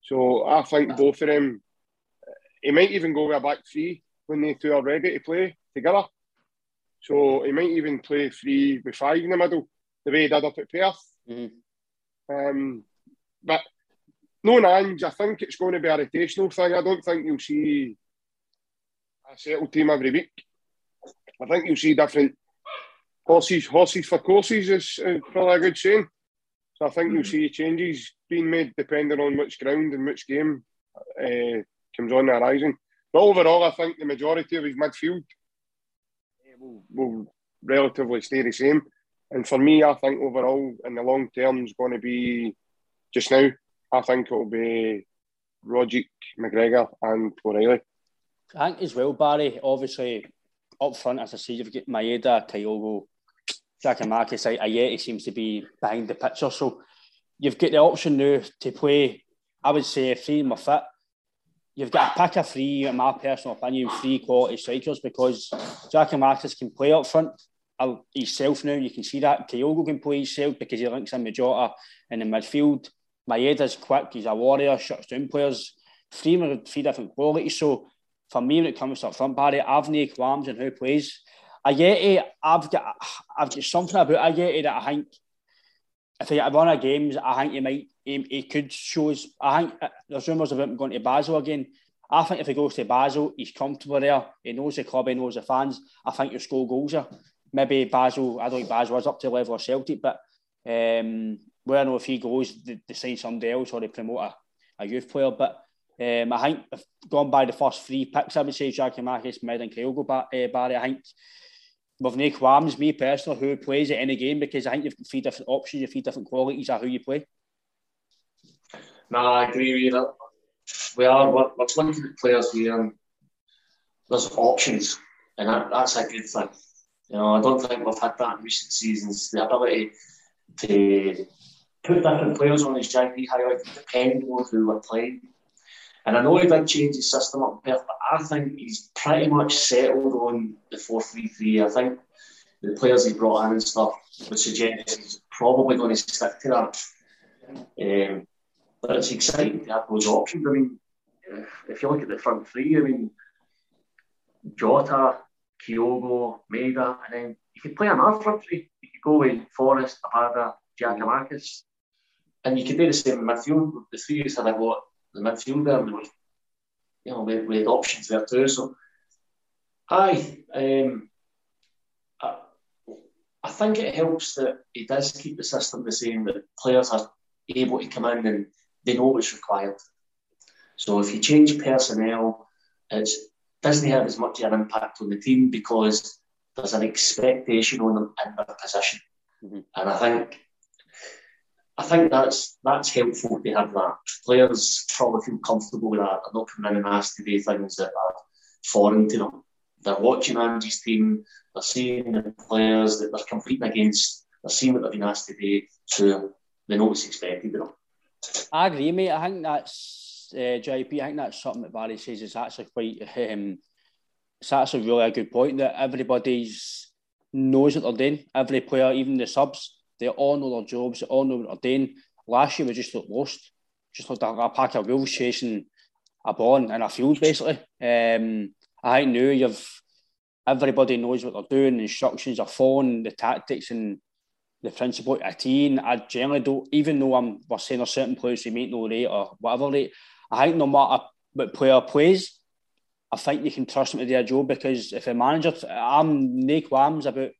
So I think both of them, he might even go with a back three when they two are ready to play together. So he might even play three with five in the middle, the way he did up at Perth. Um, but knowing Ange, I think it's going to be a rotational thing. I don't think you'll see a settled team every week. I think you'll see different horses, horses for courses is, probably a good saying. So I think you'll see changes being made depending on which ground and which game uh, comes on the horizon. But overall, I think the majority of his midfield will, will relatively stay the same. And for me, I think overall, in the long term, is going to be just now. I think it will be Rogic, McGregor, and O'Riley. I think as well, Barry. Obviously, up front, as I say, you've got Maeda, Kyogo, Giakoumakis. Ajeti seems to be behind the picture, so you've got the option now to play. I would say if three of them fit, you've got to pick a three, in my personal opinion, three quality strikers because Giakoumakis can play up front uh, himself now. You can see that Kyogo can play himself because he links in with Jota in the midfield. Maeda's quick, he's a warrior, shuts down players. Three are three different qualities. So for me, when it comes to front, Barry, I've no qualms in who plays. Ajeti, I've got I've got something about Ajeti that I think if he won a games, I think he might he, he could show us. I think uh, there's rumours about him going to Basel again. I think if he goes to Basel, he's comfortable there. He knows the club, he knows the fans. I think he'll score goals there. Maybe Basel, I don't think Basel was up to the level of Celtic, but um, we don't know if he goes, they, they sign somebody else or they promote a, a youth player. But um, I think if gone by the first three picks, I would say Giakoumakis, Maeda and Kyogo uh, Barry. I think with no qualms, me personally, who plays at any game because I think you've got three different options, you've three different qualities of who you play. No, I agree with you. We are we're, we're looking at players here, there's options, and that, that's a good thing. You know, I don't think we've had that in recent seasons. The ability to put different players on his JP highlight depending on who we're playing. And I know he did change his system up Perth, but I think he's pretty much settled on the 4 3 3. I think the players he brought in and stuff would suggest he's probably going to stick to that. Um, but it's exciting to have those options. I mean, if you look at the front three, I mean, Jota, Kyogo, Maeda, and then you could play another front three. You could go with Forrest, Abada, Giakoumakis, and you could do the same in midfield. The three years had a lot the midfield there, and you know, we, we had options there too. So, aye, um, I, I think it helps that he does keep the system the same, that players are able to come in and they know what's required. So if you change personnel, it doesn't have as much of an impact on the team because there's an expectation on them in their position. Mm-hmm. And I think I think that's that's helpful to have that. Players probably feel comfortable with that. They're not coming in and asked to do things that are foreign to them. They're watching Ange's team, they're seeing the players that they're competing against, they're seeing what they've been asked to do, so they know what's expected of them. I agree, mate. I think that's uh, JP. I think that's something that Barry says is actually quite. Um, it's actually really a good point that everybody's knows what they're doing. Every player, even the subs, they all know their jobs, they all know what they're doing. Last year we just looked lost, just looked like a pack of wolves chasing a ball in a field basically. Um, I think now you've everybody knows what they're doing, instructions are following, the tactics and the principle of a team. I generally don't, even though I'm we're saying there's certain players who make no rate or whatever rate, I think no matter what player plays, I think you can trust him to do a job because if a manager, I'm no qualms about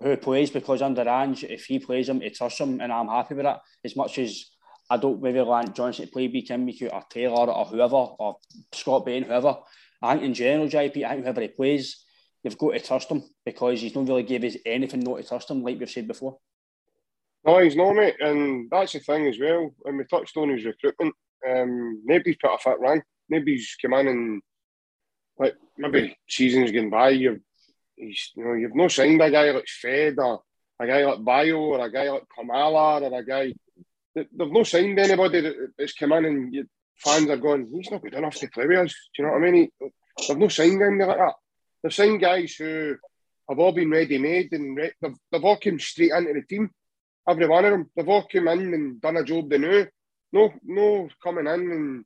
who plays because under Ange, if he plays him, he trusts him, and I'm happy with that. As much as I don't maybe want Johnston to play week in, week out, or Taylor, or whoever, or Scott Bain, whoever. I think in general, JP, I think whoever he plays, you've got to trust him because he's not really give us anything not to trust him, like we've said before. No, he's not, mate, and that's the thing as well. And we touched on his recruitment. Um, nobody's put a fit run. Nobody's come in and like maybe seasons going by, you've he's you know you've no signed a guy like Fed or a guy like Bayo or a guy like Klimala or a guy. They've no signed anybody that's come in and you, fans are going, he's not good enough to play with us. Do you know what I mean? He, they've no signed anybody like that. They've signed guys who have all been ready made and re- they've, they've all come straight into the team. Every one of them. They've all come in and done a job they knew. No, no coming in and,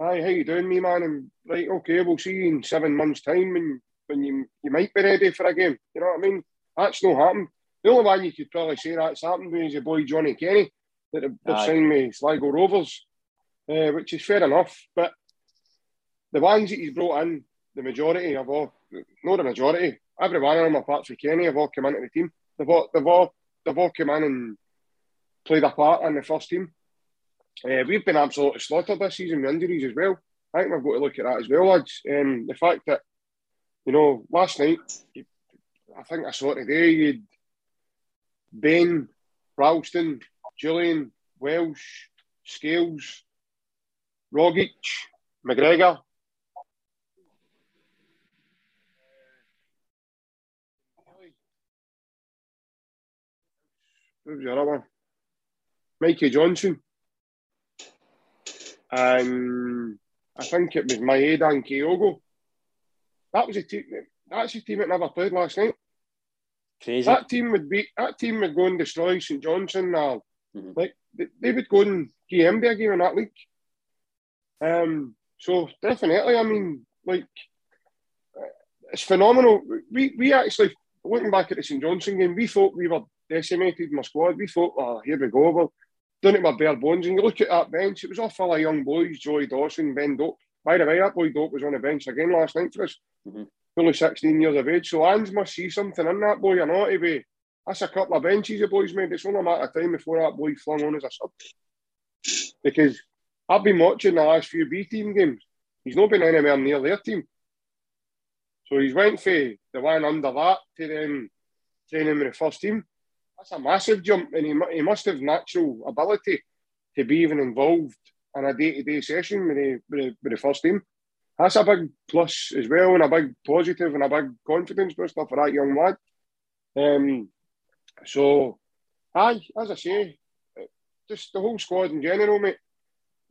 hi, how you doing, me man? And right, okay, we'll see you in seven months' time and when you you might be ready for a game. You know what I mean? That's not happened. The only one you could probably say that's happened is your boy Johnny Kenny that have signed me Sligo Rovers, uh, which is fair enough. But the ones that he's brought in, the majority of all, not the majority, every one of them, apart from Kenny, have all come into the team. They've all, they've all, they've all come in and played a part in the first team. Uh, we've been absolutely slaughtered this season with injuries as well. I think we've got to look at that as well, lads. Um, the fact that, you know, last night, I think I saw it today, you'd Ben, Ralston, Jullien, Welsh, Scales, Rogic, McGregor. Who's the other one? Mikey Johnston. And I think it was Maeda and Kyogo. That was a team. That's a team that never played last night. Crazy. That team would be. That team would go and destroy St Johnstone now. Mm-hmm. Like they, they would go and MD a game in that league. Um. So definitely, I mean, like it's phenomenal. We we actually looking back at the St Johnstone game, we thought we were decimated in my squad. We thought, oh, here we go. Well, done it with bare bones. And you look at that bench, it was all full of young boys, Joey Dawson, Ben Doak. By the way, that boy Doak was on the bench again last night for us. Mm-hmm. Only 16 years of age. So Ange must see something in that boy, you know, to be. That's a couple of benches the boys made. It's only a matter of time before that boy flung on as a sub. Because I've been watching the last few B team games. He's not been anywhere near their team. So he's went for the one under that to then training with the first team. That's a massive jump, and he, he must have natural ability to be even involved in a day to day session with the, with, the, with the first team. That's a big plus as well, and a big positive and a big confidence booster for that young lad. Um, so, aye, as I say, just the whole squad in general, mate.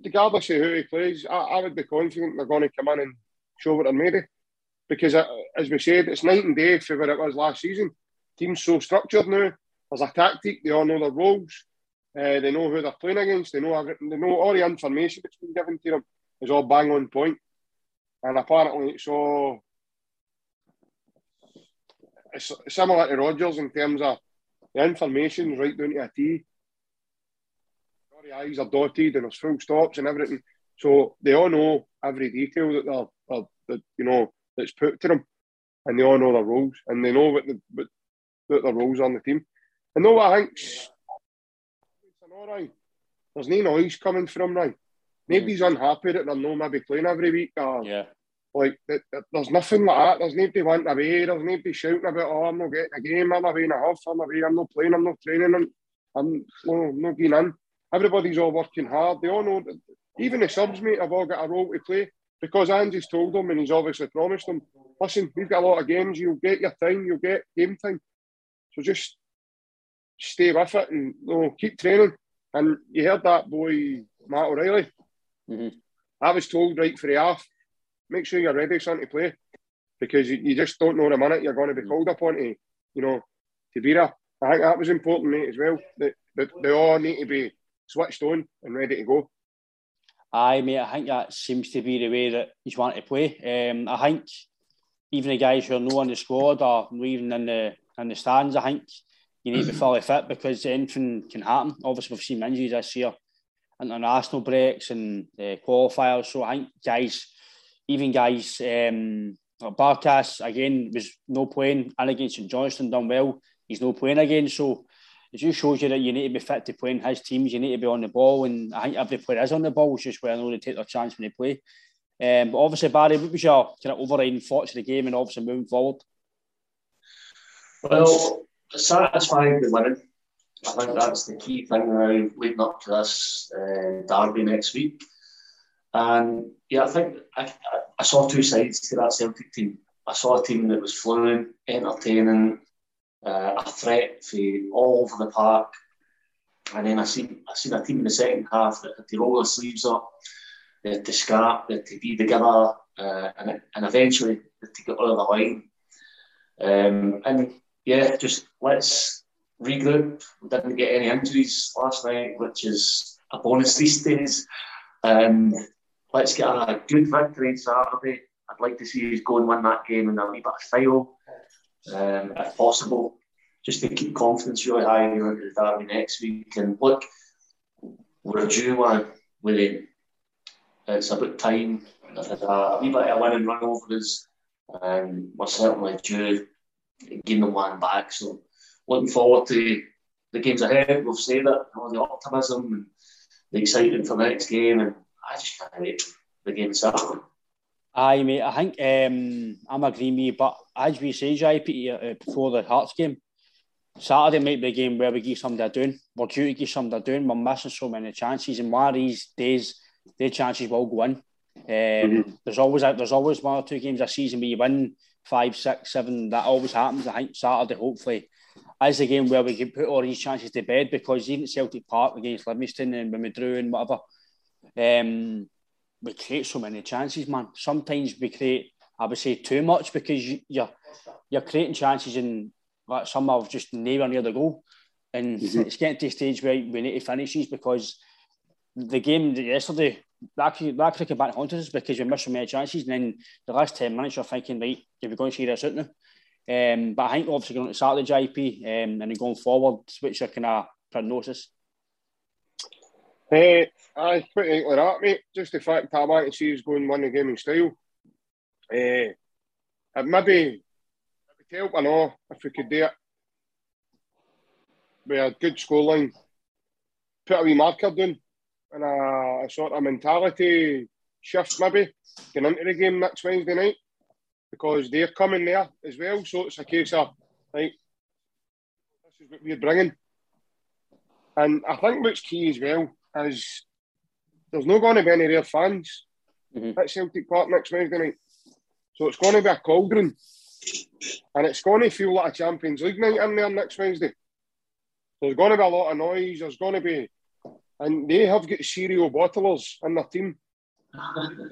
Regardless of who he plays, I, I would be confident they're going to come in and show what they're made of. Because, uh, as we said, it's night and day for where it was last season. Team's so structured now. There's a tactic. They all know their roles. Uh, they know who they're playing against. They know. They know all the information that's been given to them is all bang on point. And apparently, it's all it's similar to Rodgers in terms of the information's right down to a T. The I's are dotted and there's full stops and everything. So they all know every detail that they're, they're, that you know that's put to them, and they all know their roles and they know what the what, what their roles are on the team. And know what I think's all right. There's no noise coming from now. Nobody's mm. unhappy that they're not maybe playing every week. Or, Yeah. Like, th- th- there's nothing like that. There's nobody wanting away. There's nobody shouting about, oh, I'm not getting a game. I'm away in a huff. I'm away. I'm not playing. I'm not training. I'm, I'm no, not getting in. Everybody's all working hard. They all know that. Even the subs, mate, have all got a role to play because Ange's told them and he's obviously promised them, listen, we've got a lot of games. You'll get your time. You'll get game time. So just stay with it and you know, keep training. And you heard that boy, Matt O'Riley. I was told right for the half, make sure you're ready, son, to play. Because you, you just don't know the minute you're going to be called upon to, you know, to be there. I think that was important, mate, as well. That, that they all need to be switched on and ready to go. Aye, mate, I think that seems to be the way that he's wanting to play. Um, I think even the guys who are not on the squad or even in the in the stands, I think you need to be fully fit because anything can happen. Obviously, we've seen injuries this year, international breaks and uh, qualifiers. So I think guys, even guys, um, Barkas again was no playing, and against St Johnstone done well. He's no playing again, so it just shows you that you need to be fit to play in his teams. You need to be on the ball, and I think every player is on the ball. It's just where I know they take their chance when they play. Um, but obviously, Barry, what was your kind of overriding thoughts of the game and obviously moving forward? Well, satisfied with winning. I think that's the key thing now leading up to this uh, derby next week. And yeah, I think I, I saw two sides to that Celtic team. I saw a team that was fluent, entertaining, uh, a threat for all over the park. And then I seen I seen a team in the second half that had to roll their sleeves up, they had to scrap, they had to be together, uh, and, and eventually they had to get over the line. Um, and yeah, just let's regroup. We didn't get any injuries last night, which is a bonus these days. Um, let's get a good victory on Saturday. I'd like to see us go and win that game in a wee bit of style, um, if possible, just to keep confidence really high going into the derby next week. And look, we're due one with it. It's about time. We've had a wee bit of a win and run over us, and we're certainly due gain them one back. So looking forward to the games ahead. We've said it, all the optimism and the excitement for the next game, and I just can't wait for the game Saturday. Aye, mate. I think um, I'm agreeing with you, but as we say, JP, uh, before the Hearts game, Saturday might be a game where we give something doing. We're due to give something a doing. We're missing so many chances, and one of these days, the chances will go in. Um, mm-hmm. There's always there's always one or two games a season where you win five, six, seven. That always happens. I think Saturday, hopefully, is the game where we can put all these chances to bed because even Celtic Park against Livingston and when we drew and whatever, um, we create so many chances, man. Sometimes we create, I would say, too much because you, you're you're creating chances and like some have just nowhere near the goal. And mm-hmm. it's getting to a stage where we need to finish these because the game yesterday, that could, that could come back haunt us because we missed so many chances. And then the last 10 minutes, you're thinking, right, if we're going to see this out now. Um, but I think obviously going to start the um, and then going forward, what's your kind of prognosis? Hey, I pretty like that, mate. Just the fact that I want to see us going one the game in style. Uh, it maybe help, I know if we could do it with a good scoreline, put a wee marker down and a, a sort of mentality shift maybe going into the game next Wednesday night because they're coming there as well. So it's a case of, right, this is what we're bringing. And I think what's key as well is there's not going to be any real fans mm-hmm. at Celtic Park next Wednesday night. So it's going to be a cauldron and it's going to feel like a Champions League night in there next Wednesday. There's going to be a lot of noise. There's going to be, and they have got serial bottlers in their team.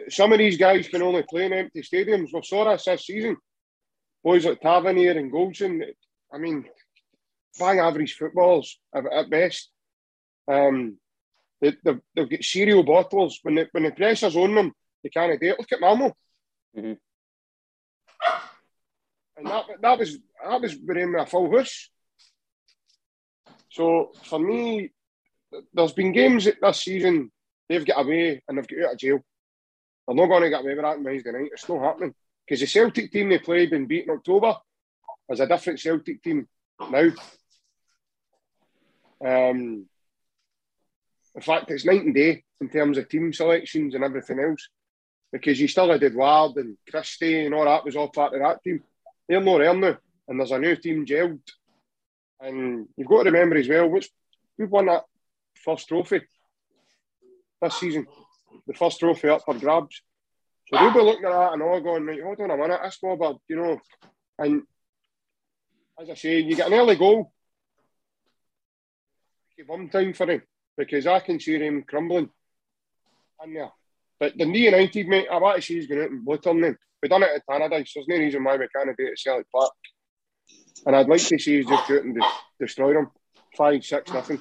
Some of these guys can only play in empty stadiums. We saw this this season. Boys like Tavernier and Goldson. I mean, bang average footballers at, best. Um, they, they've, they've got cereal bottles. When the, when the pressure's on them, they can't do it. Look at Malmo. Mm-hmm and that that was that was bringing a full house. So for me, there's been games this season they've got away and they've got out of jail. They're not going to get away with that on Wednesday night. It's not happening because the Celtic team they played and beat in October is a different Celtic team now. Um, in fact, it's night and day in terms of team selections and everything else because you still had Edouard and Christie and all that was all part of that team they're not there now, and there's a new team gelled. And you've got to remember as well, which we've won that first trophy this season, the first trophy up for grabs. So they'll be looking at that and all going, right, hold on a minute, that's not bad, you know. And as I say, you get an early goal. Give one time for him because I can see him crumbling in there. But the United, mate, I want to see he's going out and on them. We've done it at Tannadice. There's no reason why we can't do it at Celtic Park. And I'd like to see us just out and de- destroy them. Five, six, nothing.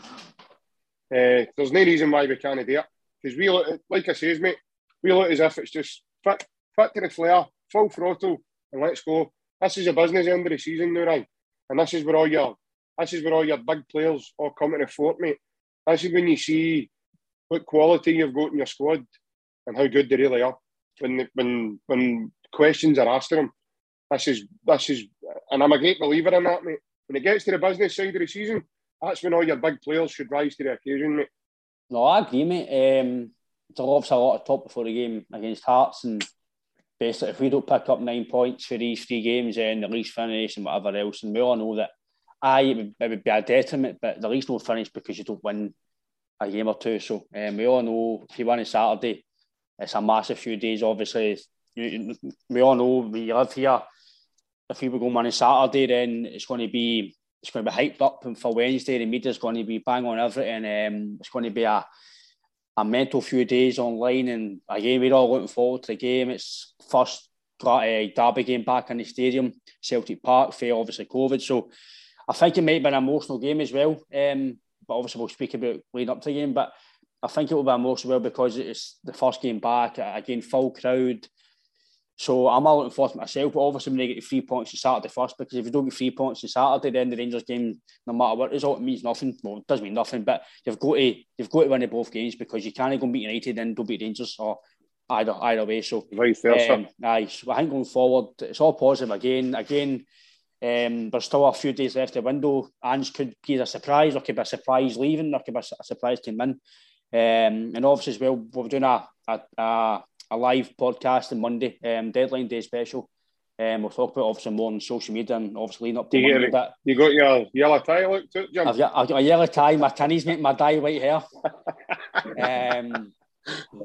Uh, there's no reason why we can't do it. Because we look, like I says, mate, we look as if it's just fit, fit to the flare, full throttle, and let's go. This is a business end of the season now, right? And this is where all your this is where all your big players all come to the fort, mate. This is when you see what quality you've got in your squad and how good they really are. When when when questions are asked of them, this is this is, and I'm a great believer in that, mate. When it gets to the business side of the season, that's when all your big players should rise to the occasion, mate. No, I agree, mate. Um, there's obviously a lot of talk before the game against Hearts, and basically, if we don't pick up nine points for these three games, then the least finish and whatever else, and we all know that. Aye, it would, it would be a detriment, but the least no finish because you don't win a game or two. So um, we all know if you win on Saturday, it's a massive few days. Obviously, you, we all know we live here. If we were going on Saturday, then it's going to be it's going to be hyped up and for Wednesday. The media's going to be bang on everything. Um, it's going to be a a mental few days online, and again, we're all looking forward to the game. It's first uh, derby game back in the stadium, Celtic Park, for obviously COVID. So I think it might be an emotional game as well. Um, but obviously, we'll speak about leading up to the game. But I think it will be emotional because it's the first game back again, full crowd. So I'm all looking forward to myself, but obviously when they get three points to Saturday first, because if you don't get three points on Saturday, then the Rangers game, no matter what result, it means nothing. Well, it does mean nothing, but you've got to you've got to win the both games because you can't go beat United and don't beat Rangers or either either way. So vice versa. Um, aye, so I think going forward, it's all positive again. Again, Um, there's still a few days left the window. Ange could be a surprise, or could be a surprise leaving, or could be a surprise came in. Um, and obviously as well, we're doing a, a, a, a live podcast on Monday, um, deadline day special. Um, we'll talk about obviously more on social media and obviously leading up to You, Monday. get, But you got your yellow tie look to it, Jim? I've got, I've got a yellow tie, my tinnies, mate, my dye white hair. um,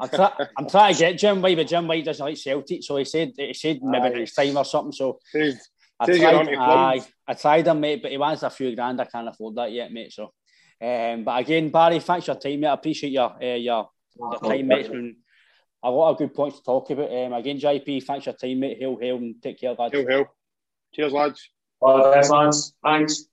I'm, try, I'm trying to get Jim White, but Jim White doesn't like Celtic, so he said he said maybe Aye. next time or something. So Says, I says tried, on to aye. I tried him, mate, but he wants a few grand. I can't afford that yet, mate. So, um, but again, Barry, thanks for your time, mate. I appreciate your uh, your, your time, mate. It's been a lot of good points to talk about. Um, again, JP, thanks for your time, mate. Hail, hail, and take care, lads. Hail, hail. Cheers, lads. All the best, lads. Thanks.